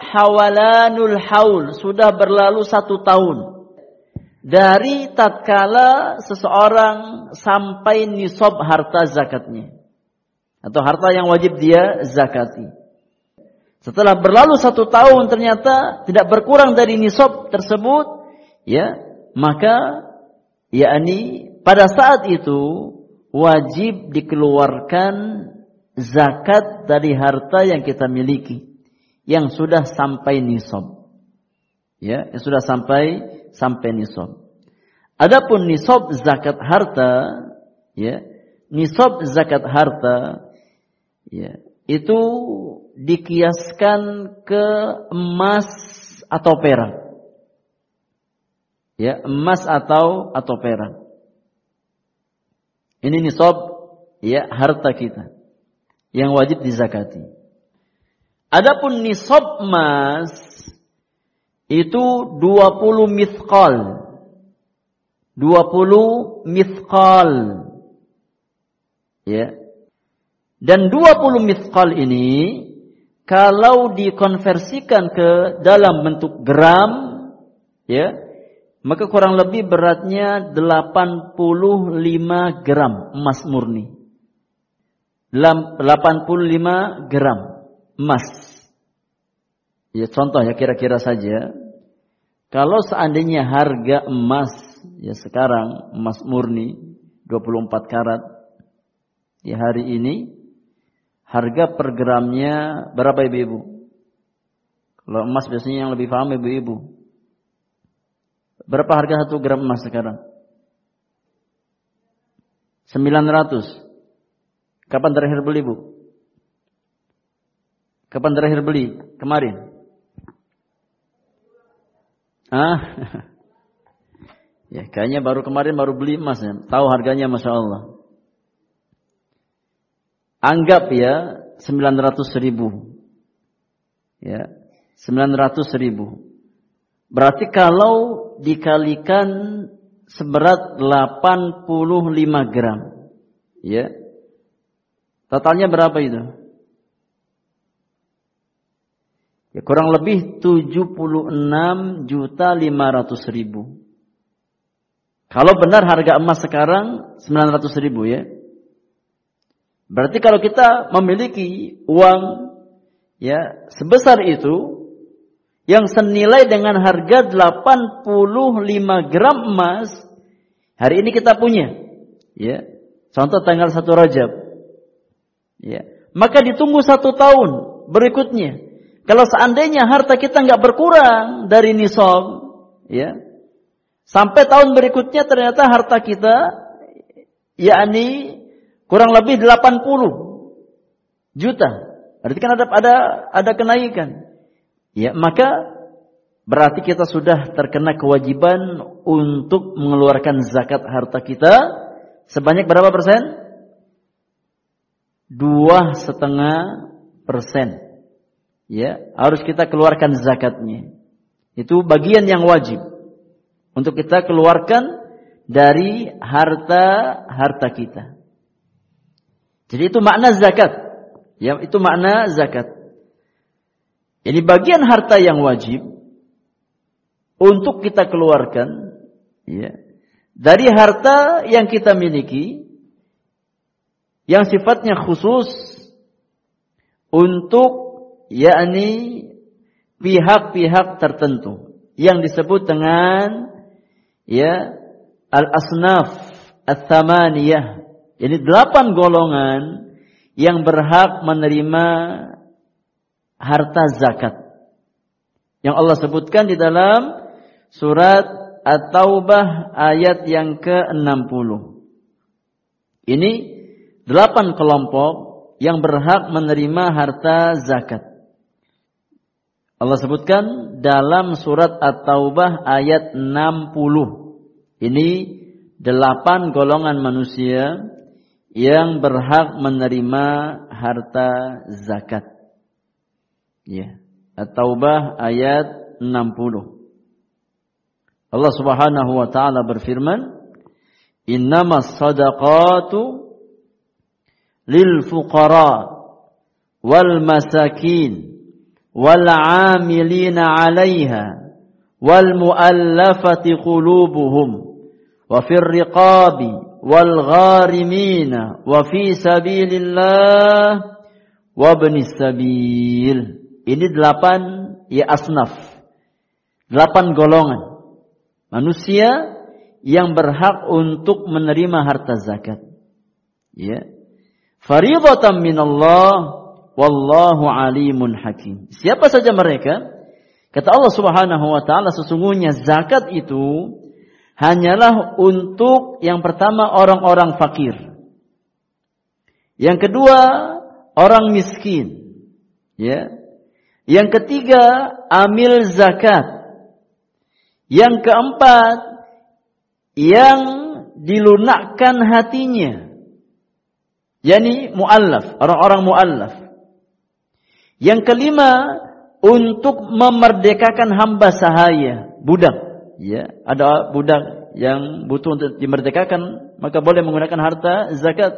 hawalanul haul, sudah berlalu satu tahun. Dari tatkala seseorang sampai nisab harta zakatnya. Atau harta yang wajib dia zakati. Setelah berlalu satu tahun ternyata tidak berkurang dari nisab tersebut, ya maka yakni pada saat itu wajib dikeluarkan zakat dari harta yang kita miliki yang sudah sampai nisab. Ya, yang sudah sampai sampai nisab. Adapun nisab zakat harta, ya, nisab zakat harta, ya, itu dikiaskan ke emas atau perak ya emas atau atau perak. Ini nisab ya harta kita yang wajib dizakati. Adapun nisab emas itu 20 mithqal. 20 mithqal. Ya. Dan 20 mithqal ini kalau dikonversikan ke dalam bentuk gram ya maka kurang lebih beratnya 85 gram emas murni. 85 gram emas. Ya contoh ya kira-kira saja. Kalau seandainya harga emas ya sekarang emas murni 24 karat ya hari ini harga per gramnya berapa ibu-ibu? Kalau emas biasanya yang lebih paham ibu-ibu. Berapa harga satu gram emas sekarang? 900. Kapan terakhir beli, Bu? Kapan terakhir beli? Kemarin. Ah. <laughs> ya, kayaknya baru kemarin baru beli emas ya. Tahu harganya Masya Allah. Anggap ya 900 ribu. Ya, 900 ribu. Berarti kalau dikalikan seberat 85 gram. Ya. Totalnya berapa itu? Ya, kurang lebih 76 juta 500 ribu. Kalau benar harga emas sekarang 900 ribu ya. Berarti kalau kita memiliki uang ya sebesar itu yang senilai dengan harga 85 gram emas Hari ini kita punya. Ya. Contoh tanggal 1 Rajab. Ya. Maka ditunggu satu tahun berikutnya. Kalau seandainya harta kita nggak berkurang dari nisab, ya, sampai tahun berikutnya ternyata harta kita, yakni kurang lebih 80 juta. Berarti kan ada ada ada kenaikan. Ya, maka berarti kita sudah terkena kewajiban untuk mengeluarkan zakat harta kita sebanyak berapa persen? Dua setengah persen ya harus kita keluarkan zakatnya. Itu bagian yang wajib untuk kita keluarkan dari harta-harta kita. Jadi itu makna zakat. Ya, itu makna zakat. Jadi bagian harta yang wajib untuk kita keluarkan ya, dari harta yang kita miliki yang sifatnya khusus untuk yakni pihak-pihak tertentu yang disebut dengan ya al-asnaf ats-tsamaniyah. Jadi delapan golongan yang berhak menerima harta zakat. Yang Allah sebutkan di dalam surat At-Taubah ayat yang ke-60. Ini delapan kelompok yang berhak menerima harta zakat. Allah sebutkan dalam surat At-Taubah ayat 60. Ini delapan golongan manusia yang berhak menerima harta zakat. Ya. At-Taubah ayat 60. Allah Subhanahu wa taala berfirman, "Innamas sadaqatu lil fuqara wal masakin." والعاملين عليها والمؤلفة قلوبهم وفي الرقاب والغارمين وفي سبيل الله وابن السبيل Ini delapan ya asnaf delapan golongan manusia yang berhak untuk menerima harta zakat ya fardhatan minallah Wallahu alimun hakim. Siapa saja mereka? Kata Allah Subhanahu wa taala sesungguhnya zakat itu hanyalah untuk yang pertama orang-orang fakir. Yang kedua orang miskin. Ya. Yang ketiga amil zakat. Yang keempat yang dilunakkan hatinya. Yani muallaf, orang-orang muallaf. Yang kelima, untuk memerdekakan hamba sahaya, budak. Ya, ada budak yang butuh untuk dimerdekakan, maka boleh menggunakan harta zakat.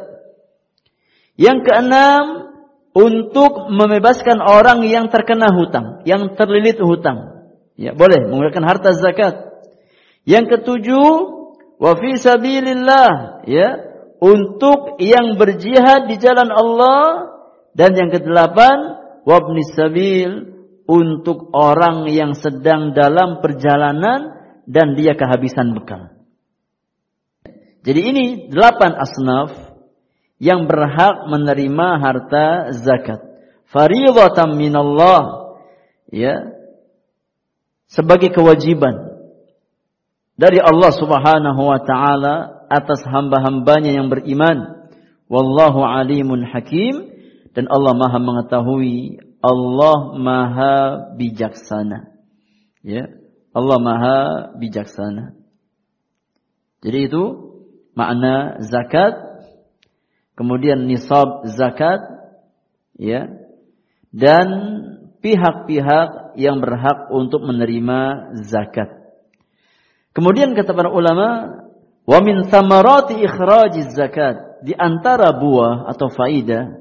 Yang keenam, untuk membebaskan orang yang terkena hutang, yang terlilit hutang. Ya, boleh menggunakan harta zakat. Yang ketujuh, wa fi sabilillah, ya, untuk yang berjihad di jalan Allah dan yang kedelapan wabni sabil untuk orang yang sedang dalam perjalanan dan dia kehabisan bekal. Jadi ini delapan asnaf yang berhak menerima harta zakat. Fariidatan minallah ya sebagai kewajiban dari Allah Subhanahu wa taala atas hamba-hambanya yang beriman. Wallahu alimun hakim dan Allah Maha mengetahui, Allah Maha bijaksana. Ya, Allah Maha bijaksana. Jadi itu makna zakat. Kemudian nisab zakat ya. Dan pihak-pihak yang berhak untuk menerima zakat. Kemudian kata para ulama, wa min thamarati ikhrajiz zakat, di antara buah atau faidah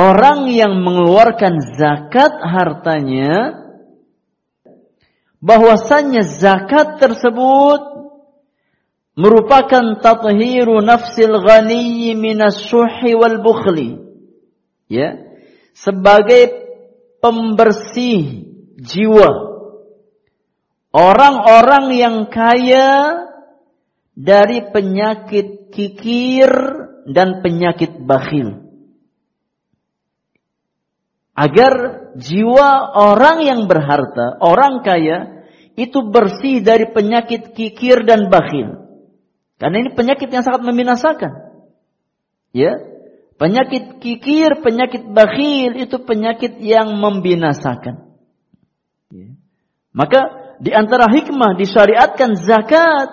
orang yang mengeluarkan zakat hartanya bahwasannya zakat tersebut merupakan tathiru nafsil ghani minas suhi wal bukhli ya sebagai pembersih jiwa orang-orang yang kaya dari penyakit kikir dan penyakit bakhil. Agar jiwa orang yang berharta, orang kaya, itu bersih dari penyakit kikir dan bakhil. Karena ini penyakit yang sangat membinasakan. Ya, penyakit kikir, penyakit bakhil itu penyakit yang membinasakan. Ya. Maka di antara hikmah disyariatkan zakat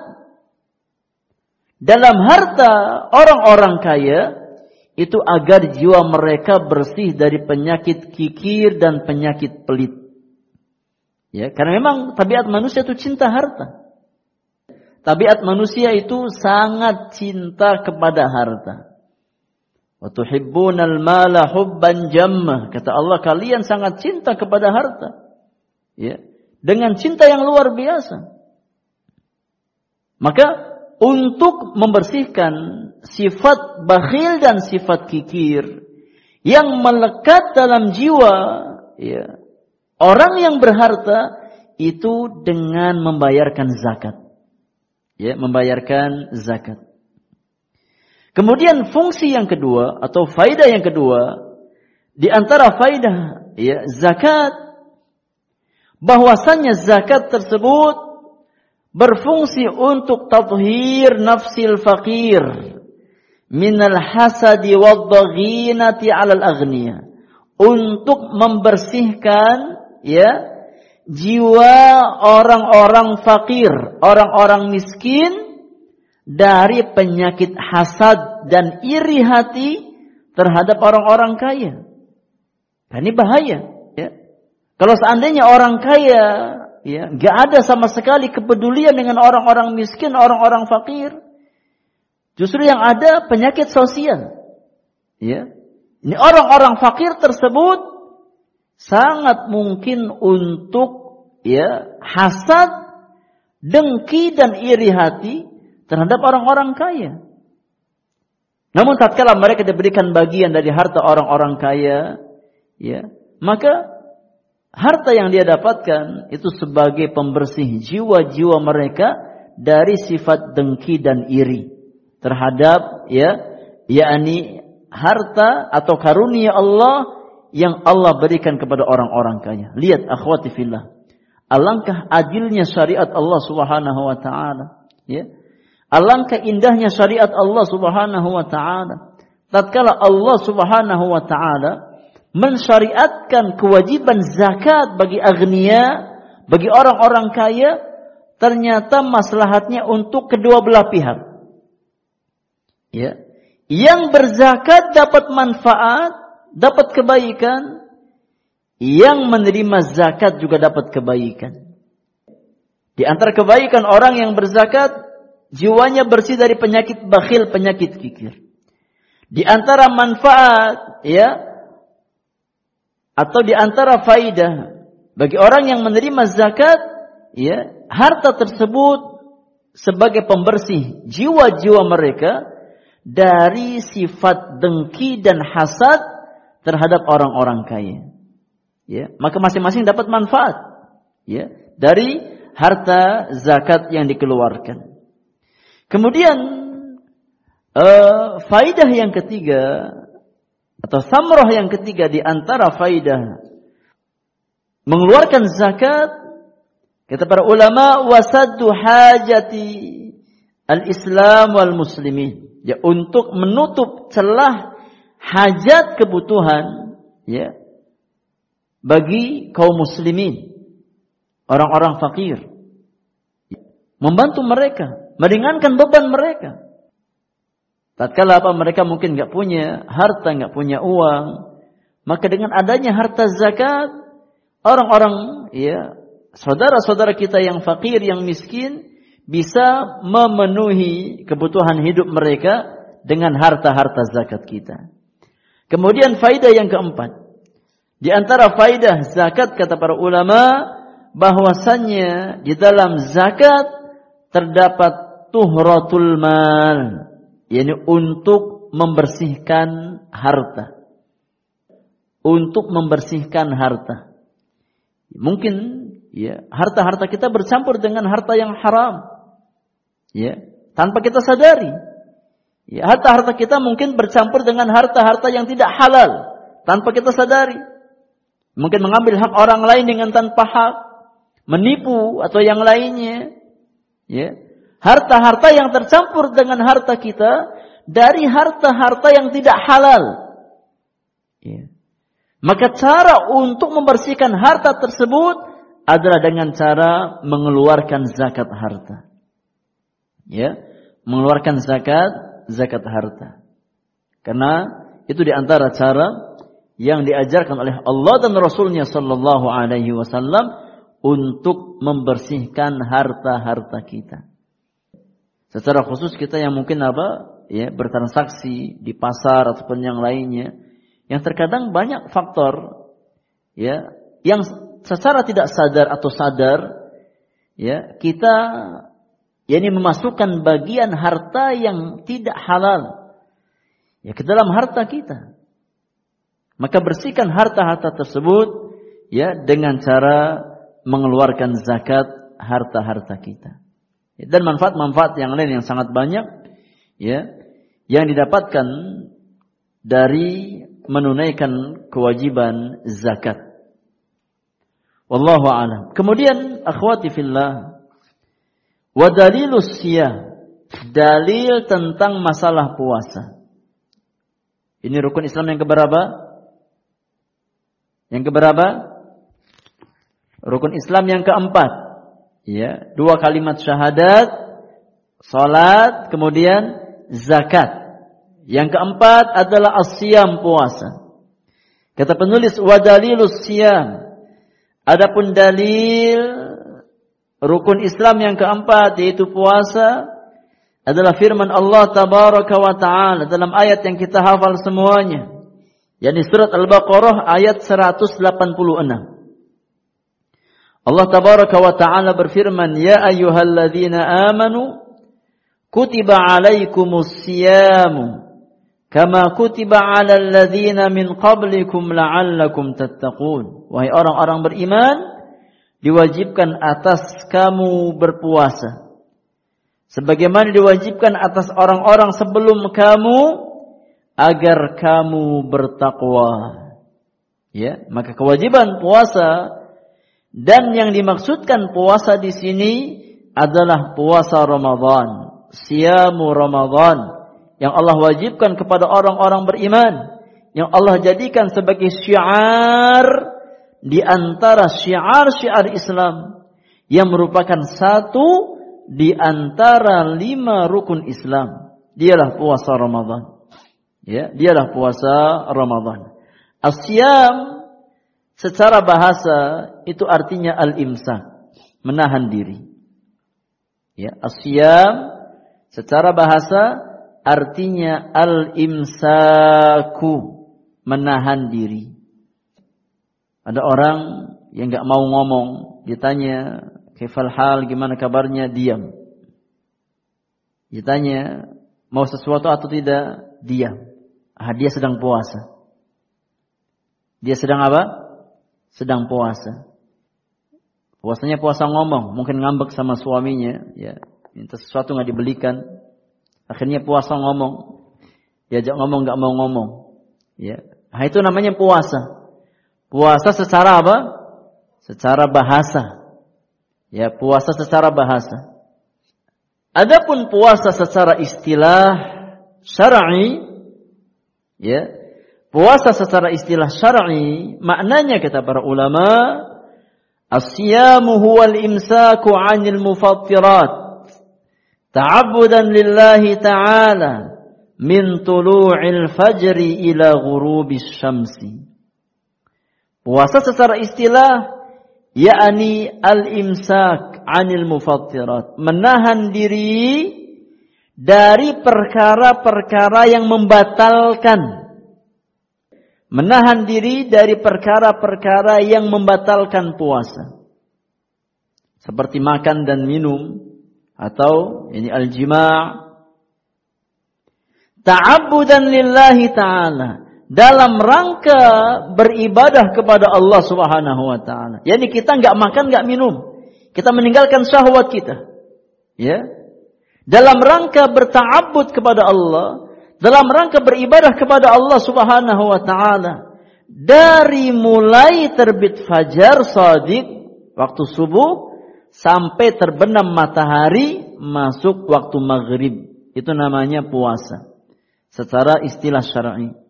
dalam harta orang-orang kaya itu agar jiwa mereka bersih dari penyakit kikir dan penyakit pelit. Ya, karena memang tabiat manusia itu cinta harta. Tabiat manusia itu sangat cinta kepada harta. Wa tuhibbunal mala hubban jammah. Kata Allah, kalian sangat cinta kepada harta. Ya, dengan cinta yang luar biasa. Maka untuk membersihkan sifat bakhil dan sifat kikir yang melekat dalam jiwa ya, orang yang berharta itu dengan membayarkan zakat. Ya, membayarkan zakat. Kemudian fungsi yang kedua atau faidah yang kedua di antara faidah ya zakat bahwasanya zakat tersebut berfungsi untuk tathhir nafsil faqir minal hasadi waddaghinati 'alal aghniya untuk membersihkan ya jiwa orang-orang fakir, orang-orang miskin dari penyakit hasad dan iri hati terhadap orang-orang kaya. Dan ini bahaya, ya. Kalau seandainya orang kaya ya nggak ada sama sekali kepedulian dengan orang-orang miskin, orang-orang fakir. Justru yang ada penyakit sosial. Ya. Ini orang-orang fakir tersebut sangat mungkin untuk ya hasad, dengki dan iri hati terhadap orang-orang kaya. Namun tatkala mereka diberikan bagian dari harta orang-orang kaya, ya, maka harta yang dia dapatkan itu sebagai pembersih jiwa-jiwa mereka dari sifat dengki dan iri terhadap ya yakni harta atau karunia Allah yang Allah berikan kepada orang-orang kaya. Lihat akhwati fillah. Alangkah adilnya syariat Allah Subhanahu wa taala, ya. Alangkah indahnya syariat Allah Subhanahu wa taala. Tatkala Allah Subhanahu wa taala mensyariatkan kewajiban zakat bagi agnia, bagi orang-orang kaya, ternyata maslahatnya untuk kedua belah pihak. Ya. Yang berzakat dapat manfaat, dapat kebaikan, yang menerima zakat juga dapat kebaikan. Di antara kebaikan orang yang berzakat, jiwanya bersih dari penyakit bakhil, penyakit kikir. Di antara manfaat, ya, atau di antara faidah bagi orang yang menerima zakat, ya, harta tersebut sebagai pembersih jiwa-jiwa mereka dari sifat dengki dan hasad terhadap orang-orang kaya. Ya, maka masing-masing dapat manfaat ya dari harta zakat yang dikeluarkan. Kemudian uh, faidah yang ketiga atau samroh yang ketiga di antara faidah mengeluarkan zakat kata para ulama wasaddu hajati al-islam wal muslimin ya untuk menutup celah hajat kebutuhan ya bagi kaum muslimin orang-orang fakir membantu mereka meringankan beban mereka Tatkala apa mereka mungkin nggak punya harta, nggak punya uang, maka dengan adanya harta zakat, orang-orang ya saudara-saudara kita yang fakir, yang miskin bisa memenuhi kebutuhan hidup mereka dengan harta-harta zakat kita. Kemudian faidah yang keempat. Di antara faidah zakat kata para ulama bahwasannya di dalam zakat terdapat tuhratul mal yakni untuk membersihkan harta. Untuk membersihkan harta. Mungkin ya, harta-harta kita bercampur dengan harta yang haram. Ya. tanpa kita sadari. Ya, harta-harta kita mungkin bercampur dengan harta-harta yang tidak halal tanpa kita sadari. Mungkin mengambil hak orang lain dengan tanpa hak, menipu atau yang lainnya. Ya. Harta-harta yang tercampur dengan harta kita dari harta-harta yang tidak halal. Ya. Maka cara untuk membersihkan harta tersebut adalah dengan cara mengeluarkan zakat harta. Ya, mengeluarkan zakat zakat harta. Karena itu di antara cara yang diajarkan oleh Allah dan Rasulnya Sallallahu Alaihi Wasallam untuk membersihkan harta-harta kita. Secara khusus kita yang mungkin apa ya bertransaksi di pasar ataupun yang lainnya, yang terkadang banyak faktor ya yang secara tidak sadar atau sadar ya kita yakni memasukkan bagian harta yang tidak halal ya ke dalam harta kita. Maka bersihkan harta-harta tersebut ya dengan cara mengeluarkan zakat harta-harta kita. Ya, dan manfaat-manfaat yang lain yang sangat banyak ya yang didapatkan dari menunaikan kewajiban zakat. Wallahu a'lam. Kemudian akhwati fillah Wadalilus siyah. Dalil tentang masalah puasa. Ini rukun Islam yang keberapa? Yang keberapa? Rukun Islam yang keempat. Ya, dua kalimat syahadat, salat, kemudian zakat. Yang keempat adalah asyam puasa. Kata penulis wadalilus siyam. Adapun dalil Rukun Islam yang keempat yaitu puasa adalah firman Allah tabaraka wa taala dalam ayat yang kita hafal semuanya. yakni surat Al-Baqarah ayat 186. Allah tabaraka wa taala berfirman, "Ya ayyuhalladzina amanu kutiba alaikumus siyamu kama kutiba 'alal ladzina min qablikum la'allakum tattaqun." Wahai orang-orang beriman, diwajibkan atas kamu berpuasa. Sebagaimana diwajibkan atas orang-orang sebelum kamu agar kamu bertakwa. Ya, maka kewajiban puasa dan yang dimaksudkan puasa di sini adalah puasa Ramadan, siamu Ramadan yang Allah wajibkan kepada orang-orang beriman, yang Allah jadikan sebagai syiar di antara syiar-syiar Islam yang merupakan satu di antara lima rukun Islam. Dialah puasa Ramadan. Ya, dialah puasa Ramadan. Asyam secara bahasa itu artinya al-imsak, menahan diri. Ya, asyam secara bahasa artinya al-imsaku, menahan diri. Ada orang yang nggak mau ngomong, ditanya, "Kaifal hal? Gimana kabarnya?" diam. Ditanya, "Mau sesuatu atau tidak?" diam. Ah, dia sedang puasa. Dia sedang apa? Sedang puasa. Puasanya puasa ngomong, mungkin ngambek sama suaminya, ya. Minta sesuatu nggak dibelikan. Akhirnya puasa ngomong. Diajak ngomong nggak mau ngomong. Ya. Nah, itu namanya puasa. Puasa secara apa? Secara bahasa. Ya, puasa secara bahasa. Adapun puasa secara istilah syar'i ya, puasa secara istilah syar'i maknanya kata para ulama As-siyamu huwa al-imsaku 'anil mufattirat ta'abbudan lillahi ta'ala min tulu'il fajri ila ghurubis syamsi Puasa secara istilah yakni al-imsak 'anil mufattirat, menahan diri dari perkara-perkara yang membatalkan. Menahan diri dari perkara-perkara yang membatalkan puasa. Seperti makan dan minum atau ini al-jima' ta'abbudan lillahi ta'ala dalam rangka beribadah kepada Allah Subhanahu wa taala. Yani kita nggak makan, nggak minum. Kita meninggalkan syahwat kita. Ya. dalam rangka berta'abbud kepada Allah, dalam rangka beribadah kepada Allah Subhanahu wa taala. Dari mulai terbit fajar sadiq waktu subuh sampai terbenam matahari masuk waktu maghrib. Itu namanya puasa. Secara istilah syar'i.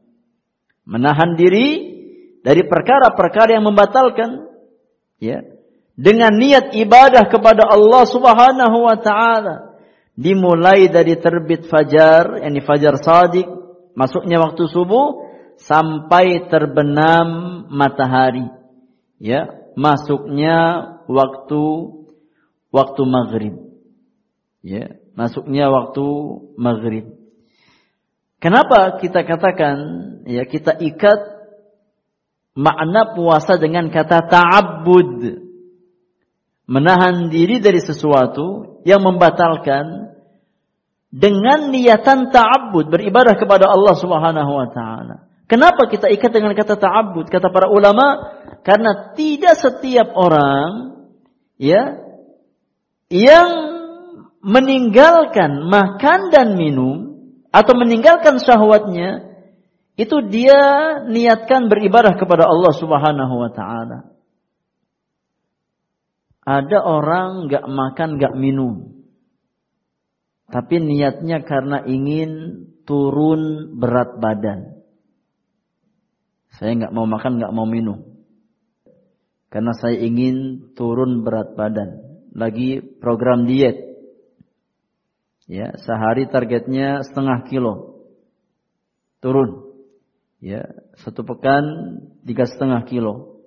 Menahan diri dari perkara-perkara yang membatalkan ya dengan niat ibadah kepada Allah Subhanahu wa taala dimulai dari terbit fajar yakni fajar sadiq masuknya waktu subuh sampai terbenam matahari ya masuknya waktu waktu maghrib ya masuknya waktu maghrib kenapa kita katakan ya kita ikat makna puasa dengan kata ta'abbud menahan diri dari sesuatu yang membatalkan dengan niatan ta'abbud beribadah kepada Allah Subhanahu wa taala. Kenapa kita ikat dengan kata ta'abbud? Kata para ulama, karena tidak setiap orang ya yang meninggalkan makan dan minum atau meninggalkan syahwatnya itu dia niatkan beribadah kepada Allah Subhanahu wa taala. Ada orang nggak makan, nggak minum. Tapi niatnya karena ingin turun berat badan. Saya nggak mau makan, nggak mau minum. Karena saya ingin turun berat badan. Lagi program diet. Ya, sehari targetnya setengah kilo. Turun. Ya, satu pekan tiga setengah kilo.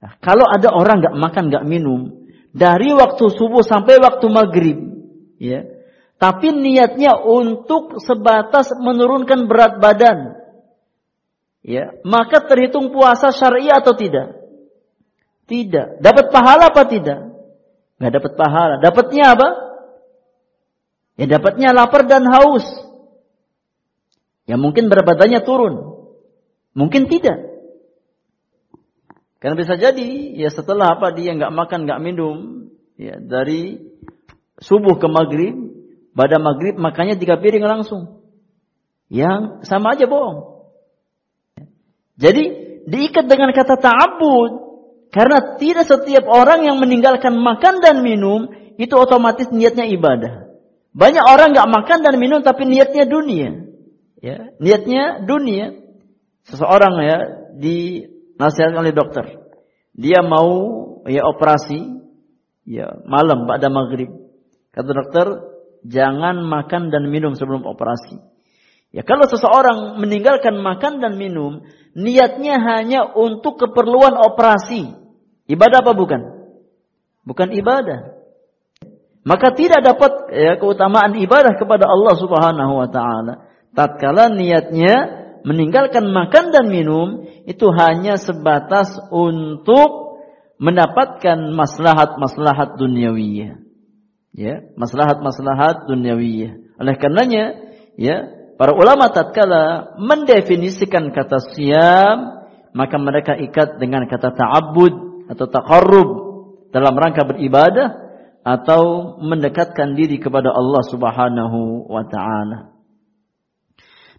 Nah, kalau ada orang nggak makan, nggak minum dari waktu subuh sampai waktu maghrib, ya, tapi niatnya untuk sebatas menurunkan berat badan, ya, maka terhitung puasa syar'i atau tidak? Tidak. Dapat pahala apa tidak? Nggak dapat pahala. Dapatnya apa? Ya dapatnya lapar dan haus. Ya mungkin berat badannya turun. Mungkin tidak. Karena bisa jadi ya setelah apa dia nggak makan nggak minum ya dari subuh ke maghrib pada maghrib makannya tiga piring langsung yang sama aja bohong. Jadi diikat dengan kata ta'abud karena tidak setiap orang yang meninggalkan makan dan minum itu otomatis niatnya ibadah. Banyak orang nggak makan dan minum tapi niatnya dunia. Ya, niatnya dunia. Seseorang ya di nasihat oleh dokter. Dia mau ya operasi ya malam pada maghrib. Kata dokter, jangan makan dan minum sebelum operasi. Ya kalau seseorang meninggalkan makan dan minum, niatnya hanya untuk keperluan operasi. Ibadah apa bukan? Bukan ibadah. Maka tidak dapat ya, keutamaan ibadah kepada Allah Subhanahu wa taala. Tatkala niatnya meninggalkan makan dan minum itu hanya sebatas untuk mendapatkan maslahat-maslahat duniawiyah. Ya, maslahat-maslahat duniawiyah. Oleh karenanya, ya, para ulama tatkala mendefinisikan kata siam, maka mereka ikat dengan kata ta'abbud atau taqarrub dalam rangka beribadah atau mendekatkan diri kepada Allah Subhanahu wa taala.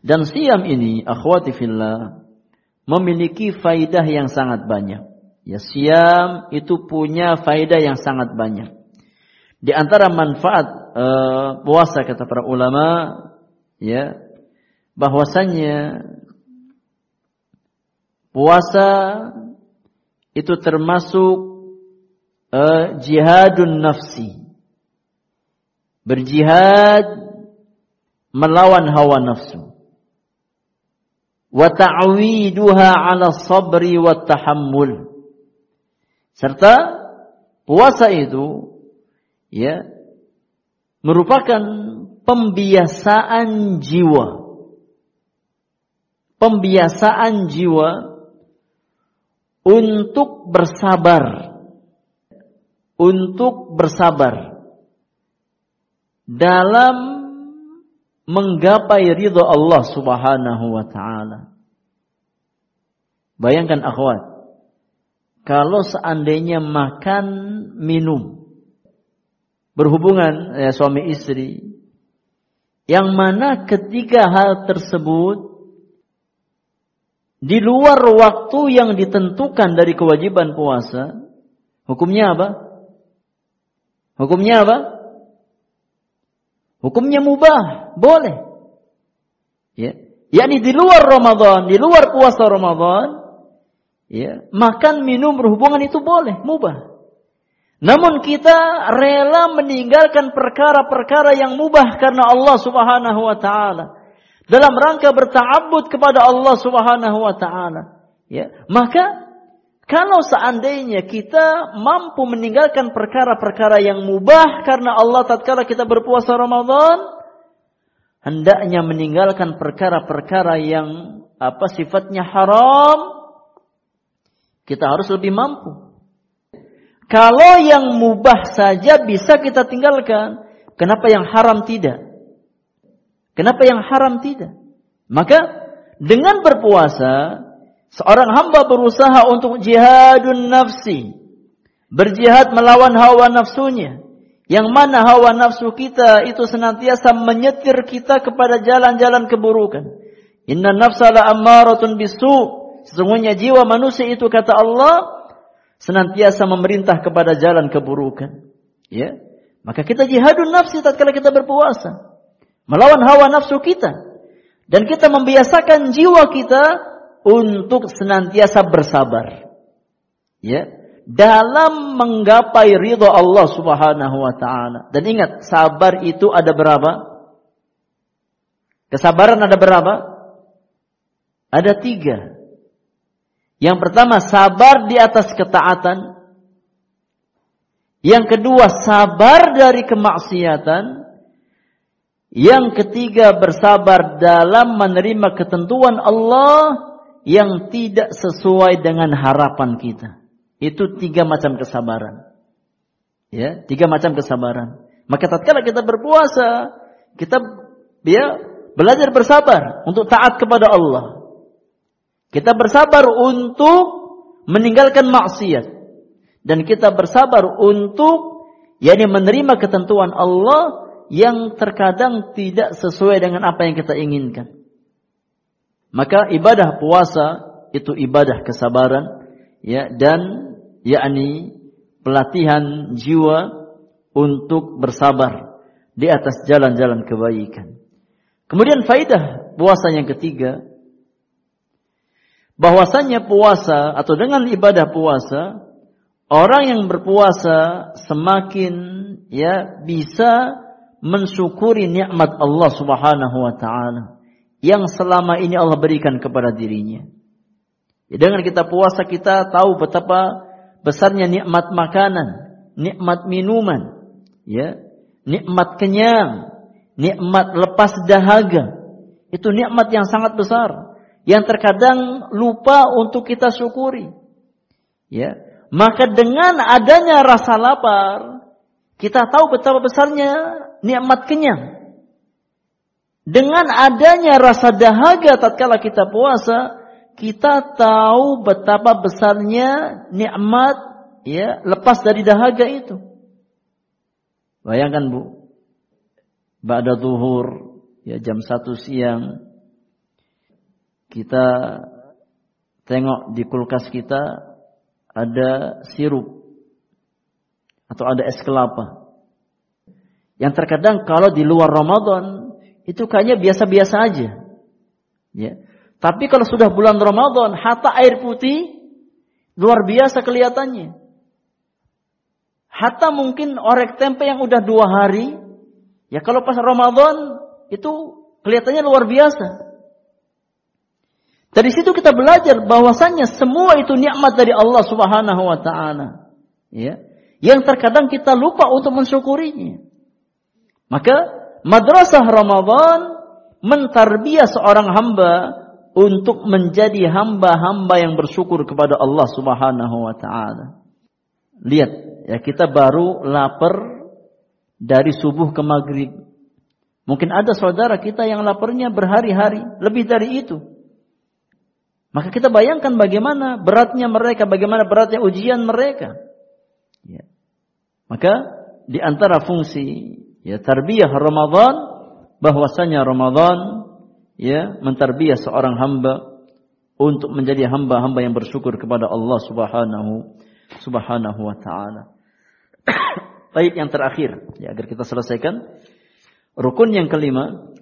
Dan siam ini, akhwati fillah, memiliki faidah yang sangat banyak. Ya, siam itu punya faidah yang sangat banyak. Di antara manfaat uh, puasa kata para ulama, ya, bahwasannya puasa itu termasuk uh, jihadun nafsi. Berjihad melawan hawa nafsu wa ta'widuha 'ala sabri wa tahammul. Serta puasa itu ya merupakan pembiasaan jiwa. Pembiasaan jiwa untuk bersabar. Untuk bersabar dalam menggapai ridho Allah Subhanahu wa taala. Bayangkan akhwat, kalau seandainya makan minum berhubungan ya, suami istri yang mana ketiga hal tersebut di luar waktu yang ditentukan dari kewajiban puasa, hukumnya apa? Hukumnya apa? Hukumnya mubah, boleh. Ya, yakni di luar Ramadan, di luar puasa Ramadan, ya, makan minum berhubungan itu boleh, mubah. Namun kita rela meninggalkan perkara-perkara yang mubah karena Allah Subhanahu wa taala. Dalam rangka berta'abbud kepada Allah Subhanahu wa taala. Ya, maka kalau seandainya kita mampu meninggalkan perkara-perkara yang mubah karena Allah tatkala kita berpuasa Ramadan, hendaknya meninggalkan perkara-perkara yang apa sifatnya haram, kita harus lebih mampu. Kalau yang mubah saja bisa kita tinggalkan, kenapa yang haram tidak? Kenapa yang haram tidak? Maka dengan berpuasa, seorang hamba berusaha untuk jihadun nafsi, berjihad melawan hawa nafsunya. Yang mana hawa nafsu kita itu senantiasa menyetir kita kepada jalan-jalan keburukan. Inna nafsa la ammaratun bisu. Sesungguhnya jiwa manusia itu kata Allah senantiasa memerintah kepada jalan keburukan. Ya. Maka kita jihadun nafsi tatkala kita berpuasa. Melawan hawa nafsu kita. Dan kita membiasakan jiwa kita untuk senantiasa bersabar. Ya. Dalam menggapai ridho Allah subhanahu wa ta'ala. Dan ingat, sabar itu ada berapa? Kesabaran ada berapa? Ada tiga. Yang pertama sabar di atas ketaatan. Yang kedua sabar dari kemaksiatan. Yang ketiga bersabar dalam menerima ketentuan Allah yang tidak sesuai dengan harapan kita. Itu tiga macam kesabaran. Ya, tiga macam kesabaran. Maka tatkala kita berpuasa, kita ya belajar bersabar untuk taat kepada Allah. Kita bersabar untuk meninggalkan maksiat. Dan kita bersabar untuk yakni menerima ketentuan Allah yang terkadang tidak sesuai dengan apa yang kita inginkan. Maka ibadah puasa itu ibadah kesabaran ya dan yakni pelatihan jiwa untuk bersabar di atas jalan-jalan kebaikan. Kemudian faidah puasa yang ketiga bahwasanya puasa atau dengan ibadah puasa orang yang berpuasa semakin ya bisa mensyukuri nikmat Allah Subhanahu wa taala yang selama ini Allah berikan kepada dirinya. Ya, dengan kita puasa kita tahu betapa besarnya nikmat makanan, nikmat minuman, ya, nikmat kenyang, nikmat lepas dahaga. Itu nikmat yang sangat besar yang terkadang lupa untuk kita syukuri. Ya, maka dengan adanya rasa lapar, kita tahu betapa besarnya nikmat kenyang. Dengan adanya rasa dahaga tatkala kita puasa, kita tahu betapa besarnya nikmat ya lepas dari dahaga itu. Bayangkan Bu, Ba'da zuhur ya jam satu siang kita tengok di kulkas kita ada sirup atau ada es kelapa. Yang terkadang kalau di luar Ramadan itu kayaknya biasa-biasa aja. Ya. Tapi kalau sudah bulan Ramadan, hatta air putih luar biasa kelihatannya. Hatta mungkin orek tempe yang udah dua hari, ya kalau pas Ramadan itu kelihatannya luar biasa. Dari situ kita belajar bahwasannya semua itu nikmat dari Allah Subhanahu wa taala. Ya. Yang terkadang kita lupa untuk mensyukurinya. Maka madrasah Ramadan mentarbiah seorang hamba untuk menjadi hamba-hamba yang bersyukur kepada Allah Subhanahu wa taala. Lihat, ya kita baru lapar dari subuh ke maghrib. Mungkin ada saudara kita yang laparnya berhari-hari, lebih dari itu. Maka kita bayangkan bagaimana beratnya mereka, bagaimana beratnya ujian mereka. Ya. Maka di antara fungsi ya tarbiyah Ramadan bahwasanya Ramadan ya mentarbiyah seorang hamba untuk menjadi hamba-hamba yang bersyukur kepada Allah Subhanahu Subhanahu wa taala. <coughs> Baik yang terakhir ya agar kita selesaikan rukun yang kelima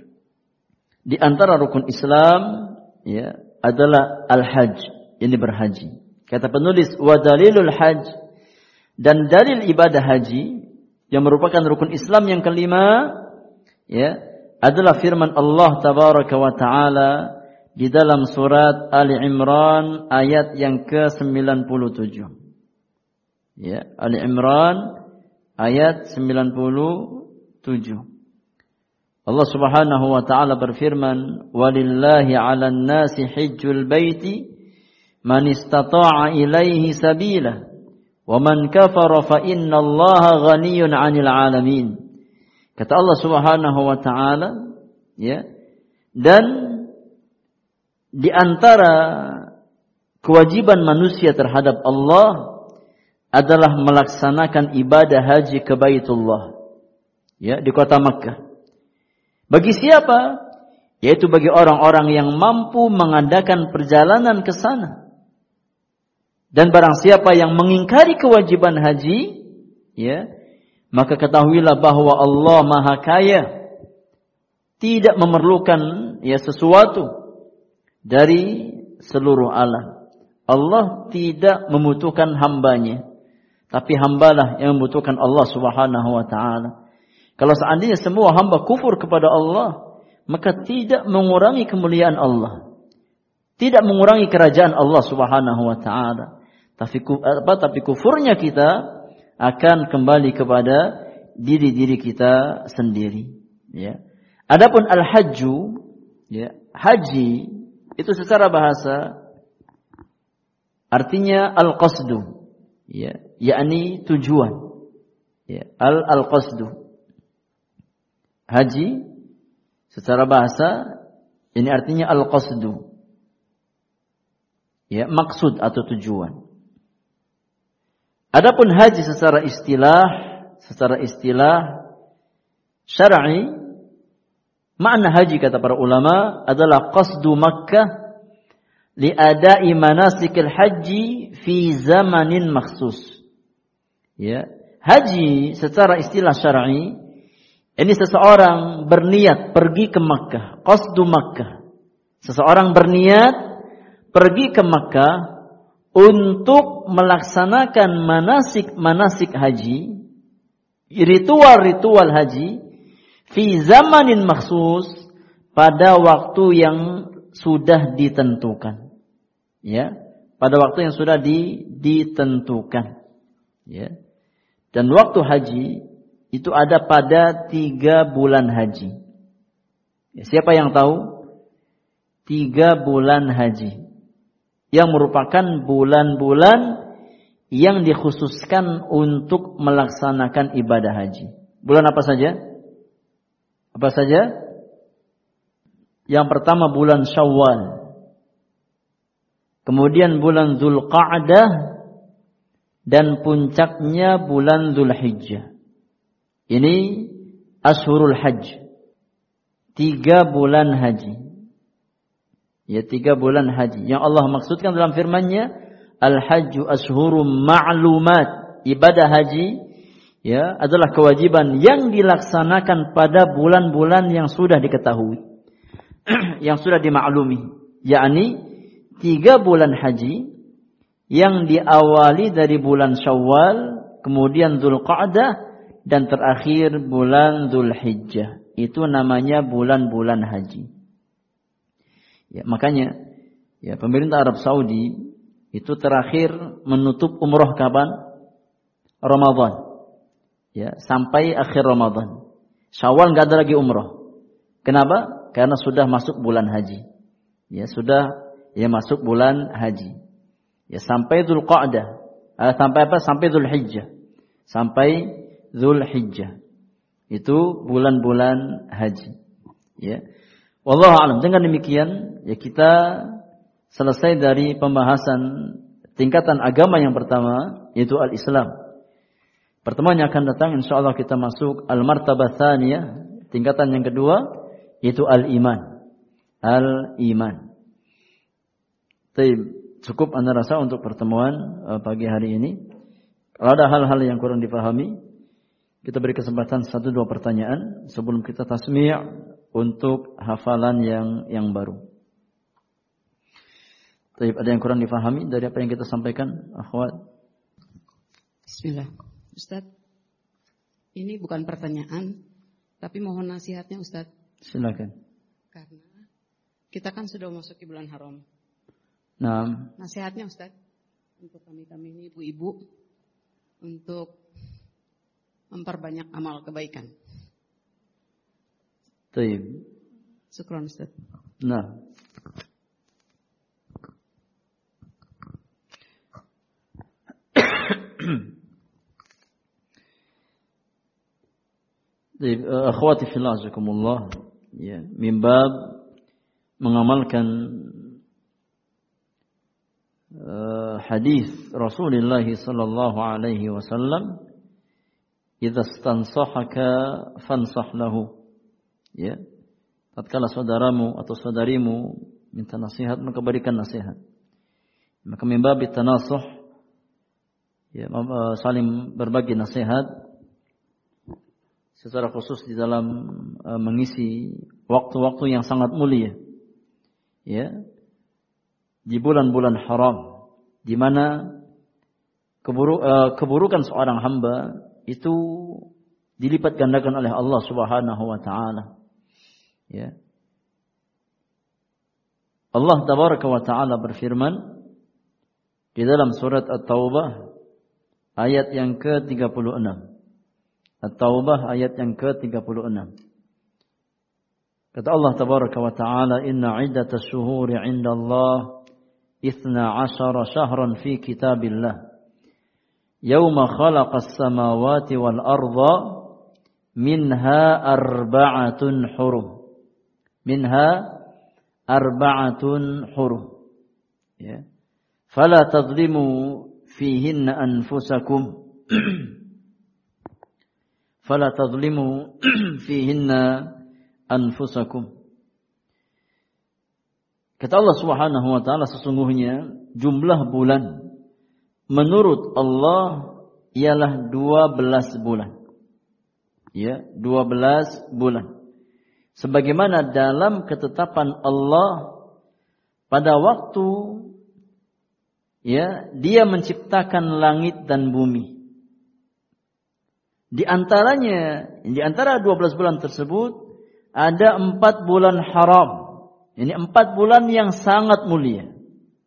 di antara rukun Islam ya adalah al-hajj, ini berhaji. Kata penulis wa dalilul hajj dan dalil ibadah haji yang merupakan rukun Islam yang kelima ya adalah firman Allah tabaraka wa taala di dalam surat Ali Imran ayat yang ke-97. Ya, Ali Imran ayat 97. Allah Subhanahu wa taala berfirman, "Walillahi 'alan nasi hajjul baiti man istata'a ilaihi sabila." Wa man kafara fa innallaha ghaniyun. Kata Allah Subhanahu wa taala, ya. Dan di antara kewajiban manusia terhadap Allah adalah melaksanakan ibadah haji ke Baitullah. Ya, di kota Makkah. Bagi siapa? Yaitu bagi orang-orang yang mampu mengadakan perjalanan ke sana dan barang siapa yang mengingkari kewajiban haji, ya, maka ketahuilah bahwa Allah Maha Kaya tidak memerlukan ya sesuatu dari seluruh alam. Allah tidak membutuhkan hambanya, tapi hambalah yang membutuhkan Allah Subhanahu wa taala. Kalau seandainya semua hamba kufur kepada Allah, maka tidak mengurangi kemuliaan Allah. Tidak mengurangi kerajaan Allah Subhanahu wa taala. Tapi apa tapi kufurnya kita akan kembali kepada diri-diri kita sendiri, ya. Adapun al-hajju, ya, haji itu secara bahasa artinya al-qasdu, ya, yakni tujuan. Ya, al-al-qasdu. Haji secara bahasa ini artinya al-qasdu. Ya, maksud atau tujuan. Adapun haji secara istilah, secara istilah syar'i, makna haji kata para ulama adalah qasdu Makkah liadai manasikil haji fi zamanin maksus. Ya, haji secara istilah syar'i ini seseorang berniat pergi ke Makkah, qasdu Makkah. Seseorang berniat pergi ke Makkah untuk melaksanakan manasik-manasik haji, ritual-ritual haji, fi zamanin maksus, pada waktu yang sudah ditentukan. Ya, pada waktu yang sudah di, ditentukan. Ya. Dan waktu haji itu ada pada tiga bulan haji. Ya, siapa yang tahu? Tiga bulan haji yang merupakan bulan-bulan yang dikhususkan untuk melaksanakan ibadah haji. Bulan apa saja? Apa saja? Yang pertama bulan Syawal. Kemudian bulan Zulqa'dah dan puncaknya bulan Zulhijjah. Ini Ashurul Hajj. Tiga bulan haji. Ya tiga bulan haji. Yang Allah maksudkan dalam firman-Nya, Al-Hajju ashhurum ma'lumat. Ibadah haji ya adalah kewajiban yang dilaksanakan pada bulan-bulan yang sudah diketahui. <clears throat> yang sudah dimaklumi. yakni tiga bulan haji yang diawali dari bulan Syawal, kemudian Dzulqa'dah dan terakhir bulan Dzulhijjah. Itu namanya bulan-bulan haji. Ya, makanya ya pemerintah Arab Saudi itu terakhir menutup umroh kapan? Ramadan. Ya, sampai akhir Ramadan. Syawal nggak ada lagi umroh. Kenapa? Karena sudah masuk bulan haji. Ya, sudah ya masuk bulan haji. Ya, sampai Dzulqa'dah. Eh, sampai apa? Sampai Dzulhijjah. Sampai Dzulhijjah. Itu bulan-bulan haji. Ya. Wallahu alam. Dengan demikian, ya kita selesai dari pembahasan tingkatan agama yang pertama, yaitu al-Islam. Pertemuan yang akan datang insya Allah kita masuk al-martabah thaniyah, tingkatan yang kedua yaitu al-iman. Al-iman. Cukup anda rasa untuk pertemuan uh, pagi hari ini. Kalau ada hal-hal yang kurang dipahami, kita beri kesempatan satu dua pertanyaan sebelum kita tasmi' untuk hafalan yang yang baru. Tapi ada yang kurang dipahami dari apa yang kita sampaikan, akhwat? Bismillah. Ustaz, ini bukan pertanyaan, tapi mohon nasihatnya Ustaz. Silakan. Karena kita kan sudah masuk ke bulan haram. Nah. Nasihatnya Ustaz, untuk kami-kami ini ibu-ibu, untuk memperbanyak amal kebaikan. Taib. Syukran Ustaz. Nah. Eh, akhwati fillah azakumullah ya min mengamalkan uh, hadis Rasulullah sallallahu alaihi wasallam idza stansahaka fansah lahu ya. Tatkala saudaramu atau saudarimu minta nasihat maka berikan nasihat. Maka min bab tanasuh ya saling berbagi nasihat secara khusus di dalam uh, mengisi waktu-waktu yang sangat mulia. Ya. Di bulan-bulan haram di mana keburu, uh, keburukan seorang hamba itu dilipat gandakan oleh Allah Subhanahu wa taala ya Allah tabaraka wa taala berfirman di dalam surat At-Taubah ayat yang ke-36 At-Taubah ayat yang ke-36. Kata Allah tabaraka wa taala, "Inna 'iddatas syuhuri 'inda Allah 12 syahran fi kitabillah. Yawma khalaqas samawati wal arda minha arba'atun hurum." Minha arba'atun hurum. Ya. Fala tadlimu fihinna anfusakum. <clears throat> fala tadlimu <clears throat> fihinna anfusakum. Kata Allah Subhanahu wa taala sesungguhnya jumlah bulan menurut Allah ialah 12 bulan. Ya, 12 bulan. Sebagaimana dalam ketetapan Allah pada waktu ya dia menciptakan langit dan bumi di antaranya, di antara 12 bulan tersebut, ada empat bulan haram. Ini empat bulan yang sangat mulia.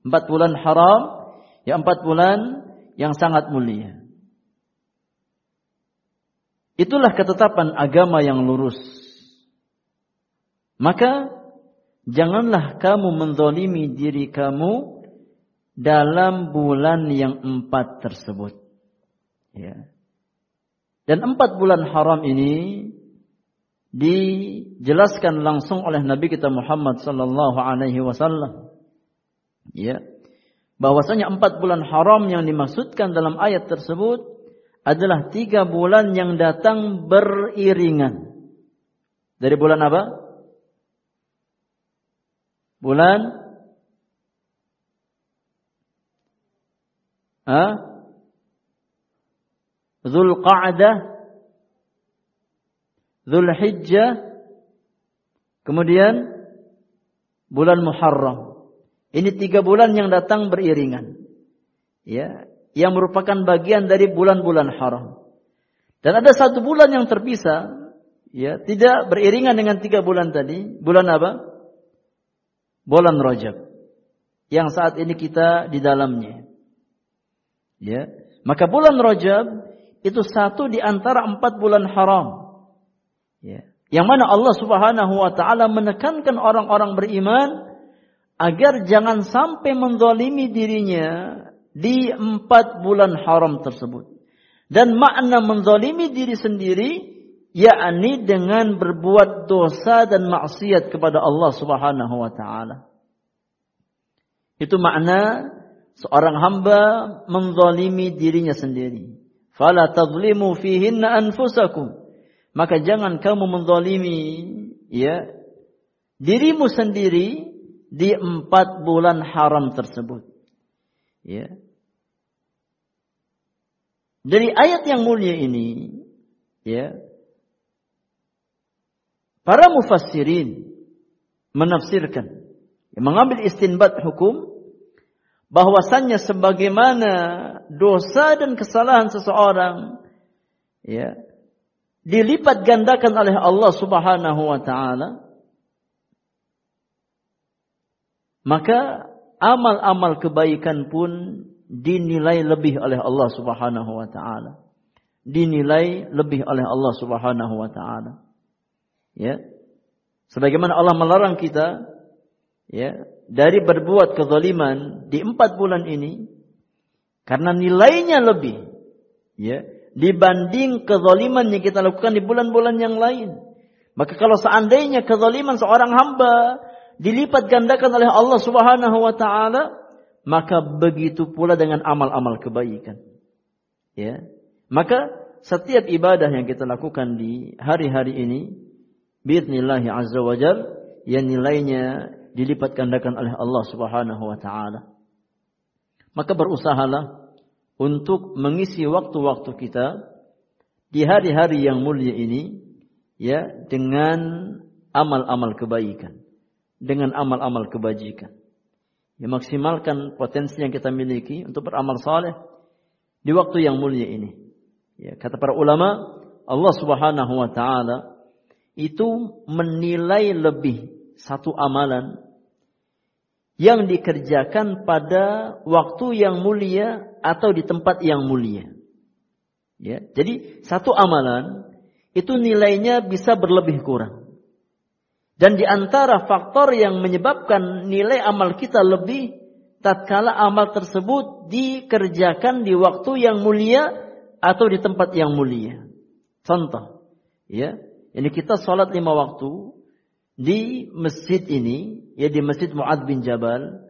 Empat bulan haram, ya empat bulan yang sangat mulia. Itulah ketetapan agama yang lurus. Maka, janganlah kamu mendolimi diri kamu dalam bulan yang empat tersebut. Ya. Dan empat bulan haram ini dijelaskan langsung oleh Nabi kita Muhammad sallallahu alaihi wasallam. Ya. Bahwasanya empat bulan haram yang dimaksudkan dalam ayat tersebut adalah tiga bulan yang datang beriringan. Dari bulan apa? Bulan Ah? Zulqa'dah, Zulhijjah, kemudian bulan Muharram. Ini tiga bulan yang datang beriringan. Ya, yang merupakan bagian dari bulan-bulan haram. Dan ada satu bulan yang terpisah, ya, tidak beriringan dengan tiga bulan tadi. Bulan apa? Bulan Rajab. Yang saat ini kita di dalamnya. Ya. Maka bulan Rajab itu satu di antara empat bulan haram. Ya. Yang mana Allah subhanahu wa ta'ala menekankan orang-orang beriman agar jangan sampai mendolimi dirinya di empat bulan haram tersebut. Dan makna mendolimi diri sendiri yakni dengan berbuat dosa dan maksiat kepada Allah subhanahu wa ta'ala. Itu makna seorang hamba mendolimi dirinya sendiri. Fala tadlimu fihinna anfusakum. Maka jangan kamu menzalimi ya dirimu sendiri di empat bulan haram tersebut. Ya. Dari ayat yang mulia ini, ya, para mufassirin menafsirkan, mengambil istinbat hukum bahwasannya sebagaimana dosa dan kesalahan seseorang, ya, dilipat gandakan oleh Allah Subhanahu wa taala, maka amal-amal kebaikan pun dinilai lebih oleh Allah Subhanahu wa taala. Dinilai lebih oleh Allah Subhanahu wa taala. Ya. Sebagaimana Allah melarang kita ya dari berbuat kezaliman di empat bulan ini karena nilainya lebih ya dibanding kezaliman yang kita lakukan di bulan-bulan yang lain. Maka kalau seandainya kezaliman seorang hamba dilipat gandakan oleh Allah Subhanahu wa taala, maka begitu pula dengan amal-amal kebaikan. Ya. Maka setiap ibadah yang kita lakukan di hari-hari ini biidznillah azza wajal yang nilainya dilipat gandakan oleh Allah Subhanahu wa taala. Maka berusahalah untuk mengisi waktu-waktu kita di hari-hari yang mulia ini ya dengan amal-amal kebaikan, dengan amal-amal kebajikan. Ya, maksimalkan potensi yang kita miliki untuk beramal saleh di waktu yang mulia ini. Ya, kata para ulama, Allah Subhanahu wa taala itu menilai lebih satu amalan yang dikerjakan pada waktu yang mulia atau di tempat yang mulia. Ya, jadi satu amalan itu nilainya bisa berlebih kurang. Dan di antara faktor yang menyebabkan nilai amal kita lebih tatkala amal tersebut dikerjakan di waktu yang mulia atau di tempat yang mulia. Contoh, ya, ini kita sholat lima waktu di masjid ini, ya di masjid Muad bin Jabal,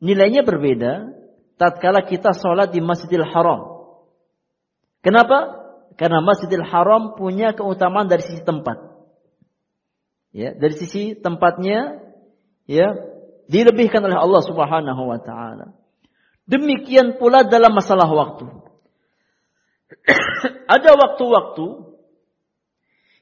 nilainya berbeda tatkala kita sholat di Masjidil Haram. Kenapa? Karena Masjidil Haram punya keutamaan dari sisi tempat. Ya, dari sisi tempatnya ya dilebihkan oleh Allah Subhanahu wa taala. Demikian pula dalam masalah waktu. <clears throat> Ada waktu-waktu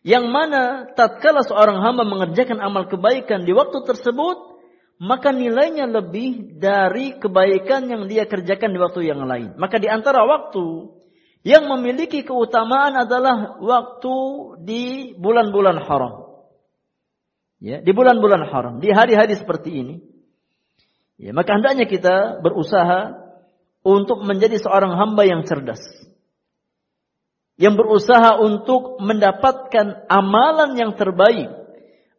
yang mana tatkala seorang hamba mengerjakan amal kebaikan di waktu tersebut, maka nilainya lebih dari kebaikan yang dia kerjakan di waktu yang lain. Maka di antara waktu yang memiliki keutamaan adalah waktu di bulan-bulan haram. Ya, di bulan-bulan haram, di hari-hari seperti ini. Ya, maka hendaknya kita berusaha untuk menjadi seorang hamba yang cerdas. Yang berusaha untuk mendapatkan amalan yang terbaik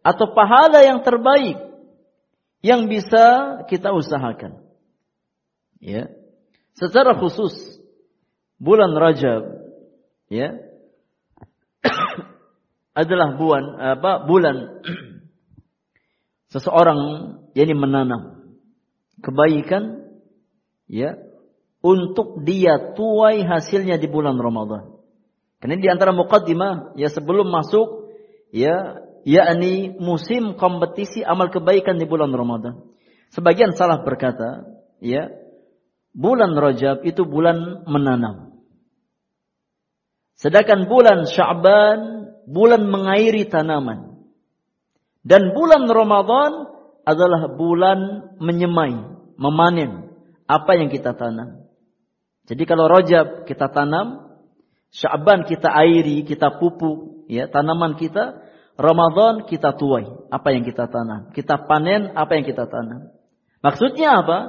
atau pahala yang terbaik yang bisa kita usahakan. Ya. Secara khusus bulan Rajab ya <coughs> adalah bulan apa bulan <coughs> seseorang yakni menanam kebaikan ya untuk dia tuai hasilnya di bulan Ramadan. Karena di antara muqaddimah ya sebelum masuk ya yakni musim kompetisi amal kebaikan di bulan Ramadan. Sebagian salah berkata, ya, bulan Rajab itu bulan menanam. Sedangkan bulan Sya'ban bulan mengairi tanaman. Dan bulan Ramadan adalah bulan menyemai, memanen apa yang kita tanam. Jadi kalau Rajab kita tanam, Sya'ban kita airi, kita pupuk ya tanaman kita, Ramadan kita tuai apa yang kita tanam. Kita panen apa yang kita tanam. Maksudnya apa?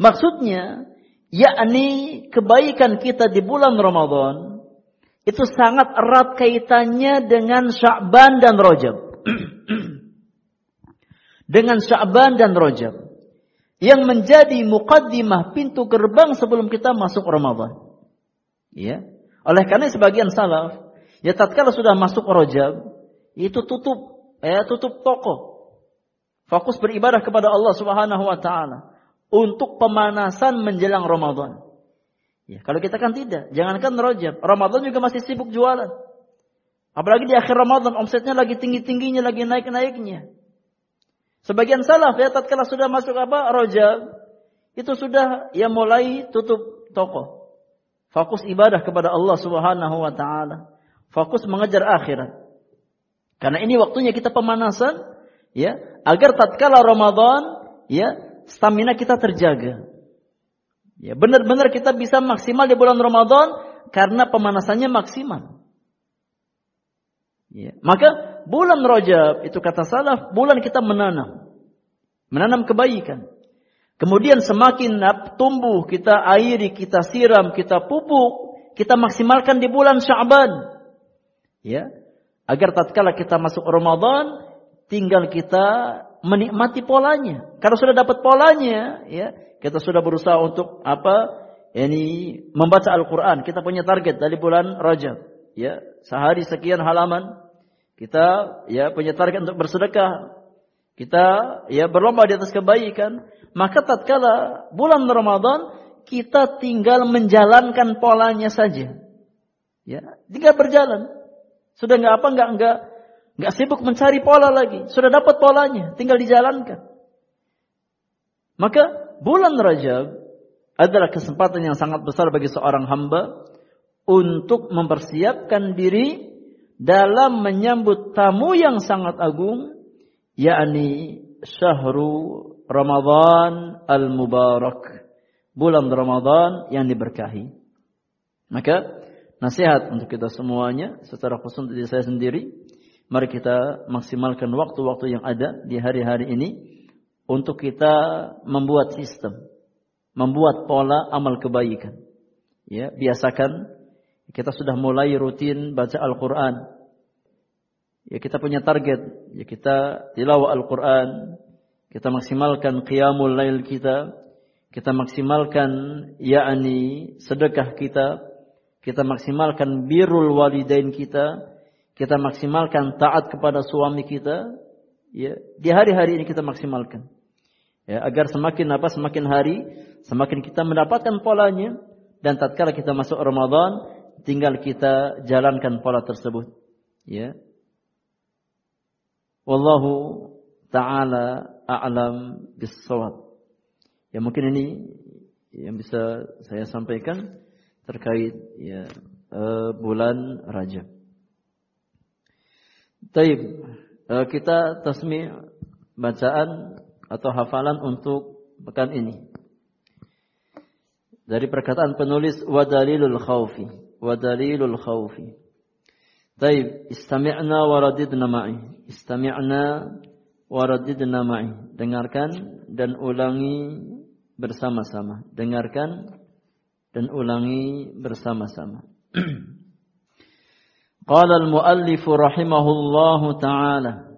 Maksudnya yakni kebaikan kita di bulan Ramadan itu sangat erat kaitannya dengan Sya'ban dan Rajab. <clears throat> dengan Sya'ban dan Rajab yang menjadi mukaddimah pintu gerbang sebelum kita masuk Ramadan. Ya. Oleh karena sebagian salaf, ya tatkala sudah masuk Rajab, itu tutup, ya tutup toko. Fokus beribadah kepada Allah Subhanahu wa taala untuk pemanasan menjelang Ramadan. Ya, kalau kita kan tidak, jangankan Rajab, Ramadan juga masih sibuk jualan. Apalagi di akhir Ramadan omsetnya lagi tinggi-tingginya, lagi naik-naiknya. Sebagian salaf ya tatkala sudah masuk apa? Rajab, itu sudah ya mulai tutup toko. Fokus ibadah kepada Allah Subhanahu wa taala. Fokus mengejar akhirat. Karena ini waktunya kita pemanasan ya, agar tatkala Ramadan ya, stamina kita terjaga. Ya, benar-benar kita bisa maksimal di bulan Ramadan karena pemanasannya maksimal. Ya. Maka bulan Rajab itu kata salaf, bulan kita menanam. Menanam kebaikan. Kemudian semakin tumbuh, kita airi, kita siram, kita pupuk, kita maksimalkan di bulan Sya'ban. Ya. Agar tatkala kita masuk Ramadan, tinggal kita menikmati polanya. Karena sudah dapat polanya, ya, kita sudah berusaha untuk apa? Ini membaca Al-Qur'an. Kita punya target dari bulan Rajab, ya. Sehari sekian halaman. Kita ya punya target untuk bersedekah. Kita ya berlomba di atas kebaikan. Maka tatkala bulan Ramadan kita tinggal menjalankan polanya saja. Ya, tinggal berjalan. Sudah nggak apa nggak nggak nggak sibuk mencari pola lagi. Sudah dapat polanya, tinggal dijalankan. Maka bulan Rajab adalah kesempatan yang sangat besar bagi seorang hamba untuk mempersiapkan diri dalam menyambut tamu yang sangat agung yakni syahru Ramadan al-Mubarak. Bulan Ramadan yang diberkahi. Maka nasihat untuk kita semuanya secara khusus diri saya sendiri. Mari kita maksimalkan waktu-waktu yang ada di hari-hari ini untuk kita membuat sistem, membuat pola amal kebaikan. Ya, biasakan kita sudah mulai rutin baca Al-Qur'an. Ya, kita punya target, ya kita tilawah Al-Qur'an, kita maksimalkan qiyamul lail kita, kita maksimalkan yakni sedekah kita, kita maksimalkan birrul walidain kita, kita maksimalkan taat kepada suami kita, ya, di hari-hari ini kita maksimalkan. Ya, agar semakin apa semakin hari semakin kita mendapatkan polanya dan tatkala kita masuk Ramadan tinggal kita jalankan pola tersebut. Ya. Wallahu taala a'lam bissawab. Ya mungkin ini yang bisa saya sampaikan terkait ya uh, bulan Rajab. Taib, uh, kita tasmi bacaan atau hafalan untuk pekan ini. Dari perkataan penulis wadalilul khawfi, wadalilul khawfi. Taib, istami'na wa radidna ma'i. Istami'na waradidna ma'i. Dengarkan dan ulangi bersama-sama. Dengarkan dan ulangi bersama-sama. <clears throat> Qala al-muallif rahimahullahu ta'ala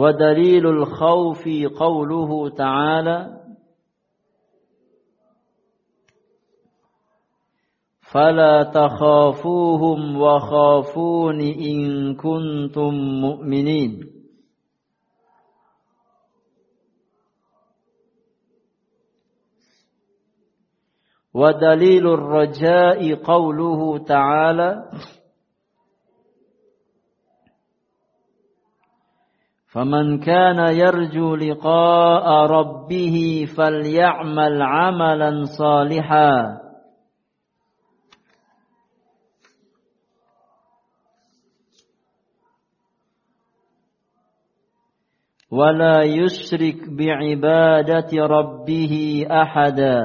ودليل الخوف قوله تعالى فلا تخافوهم وخافون إن كنتم مؤمنين. ودليل الرجاء قوله تعالى فمن كان يرجو لقاء ربه فليعمل عملا صالحا. ولا يشرك بعبادة ربه أحدا.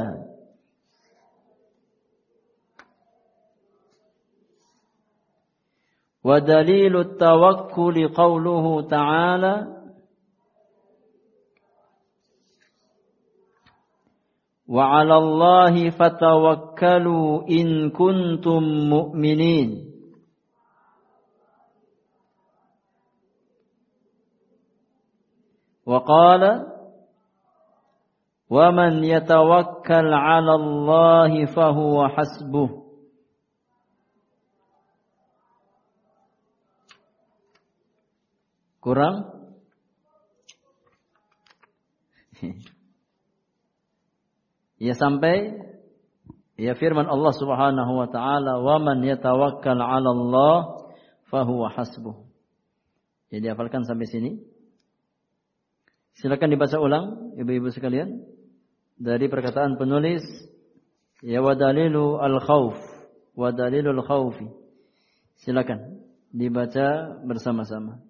ودليل التوكل قوله تعالى وعلى الله فتوكلوا إن كنتم مؤمنين. Wa qala wa man yatawakkal 'ala Allah fa ya sampai ya firman Allah Subhanahu wa taala, "Wa man yatawakkal 'ala Allah hasbuh." Jadi hafalkan sampai sini. Silakan dibaca ulang ibu-ibu sekalian dari perkataan penulis ya wa dalilu al-khauf wa dalilul khaufi. Silakan dibaca bersama-sama.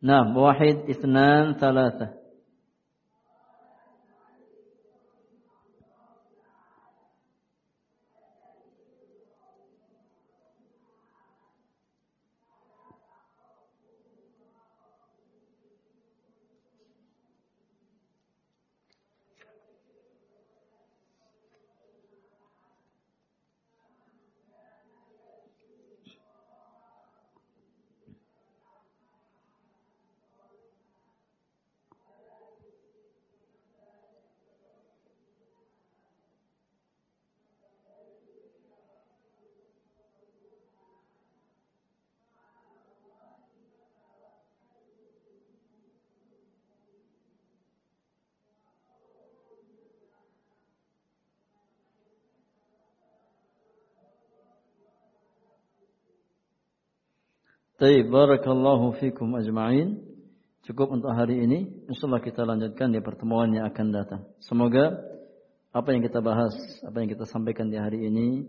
Nah, wahid, isnan, thalatha. Baik, barakallahu fikum ajma'in. Cukup untuk hari ini. Insyaallah kita lanjutkan di pertemuan yang akan datang. Semoga apa yang kita bahas, apa yang kita sampaikan di hari ini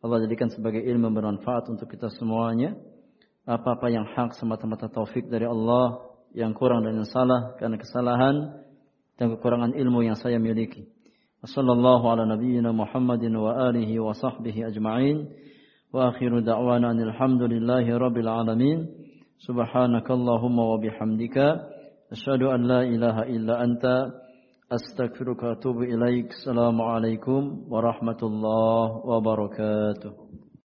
Allah jadikan sebagai ilmu bermanfaat untuk kita semuanya. Apa-apa yang hak semata-mata taufik dari Allah, yang kurang dan yang salah karena kesalahan dan kekurangan ilmu yang saya miliki. Wassallallahu ala nabiyyina Muhammadin wa alihi wa sahbihi ajma'in. وآخر دعوانا أن الحمد لله رب العالمين. سبحانك اللهم وبحمدك. أشهد أن لا إله إلا أنت. أستغفرك وأتوب إليك. السلام عليكم ورحمة الله وبركاته.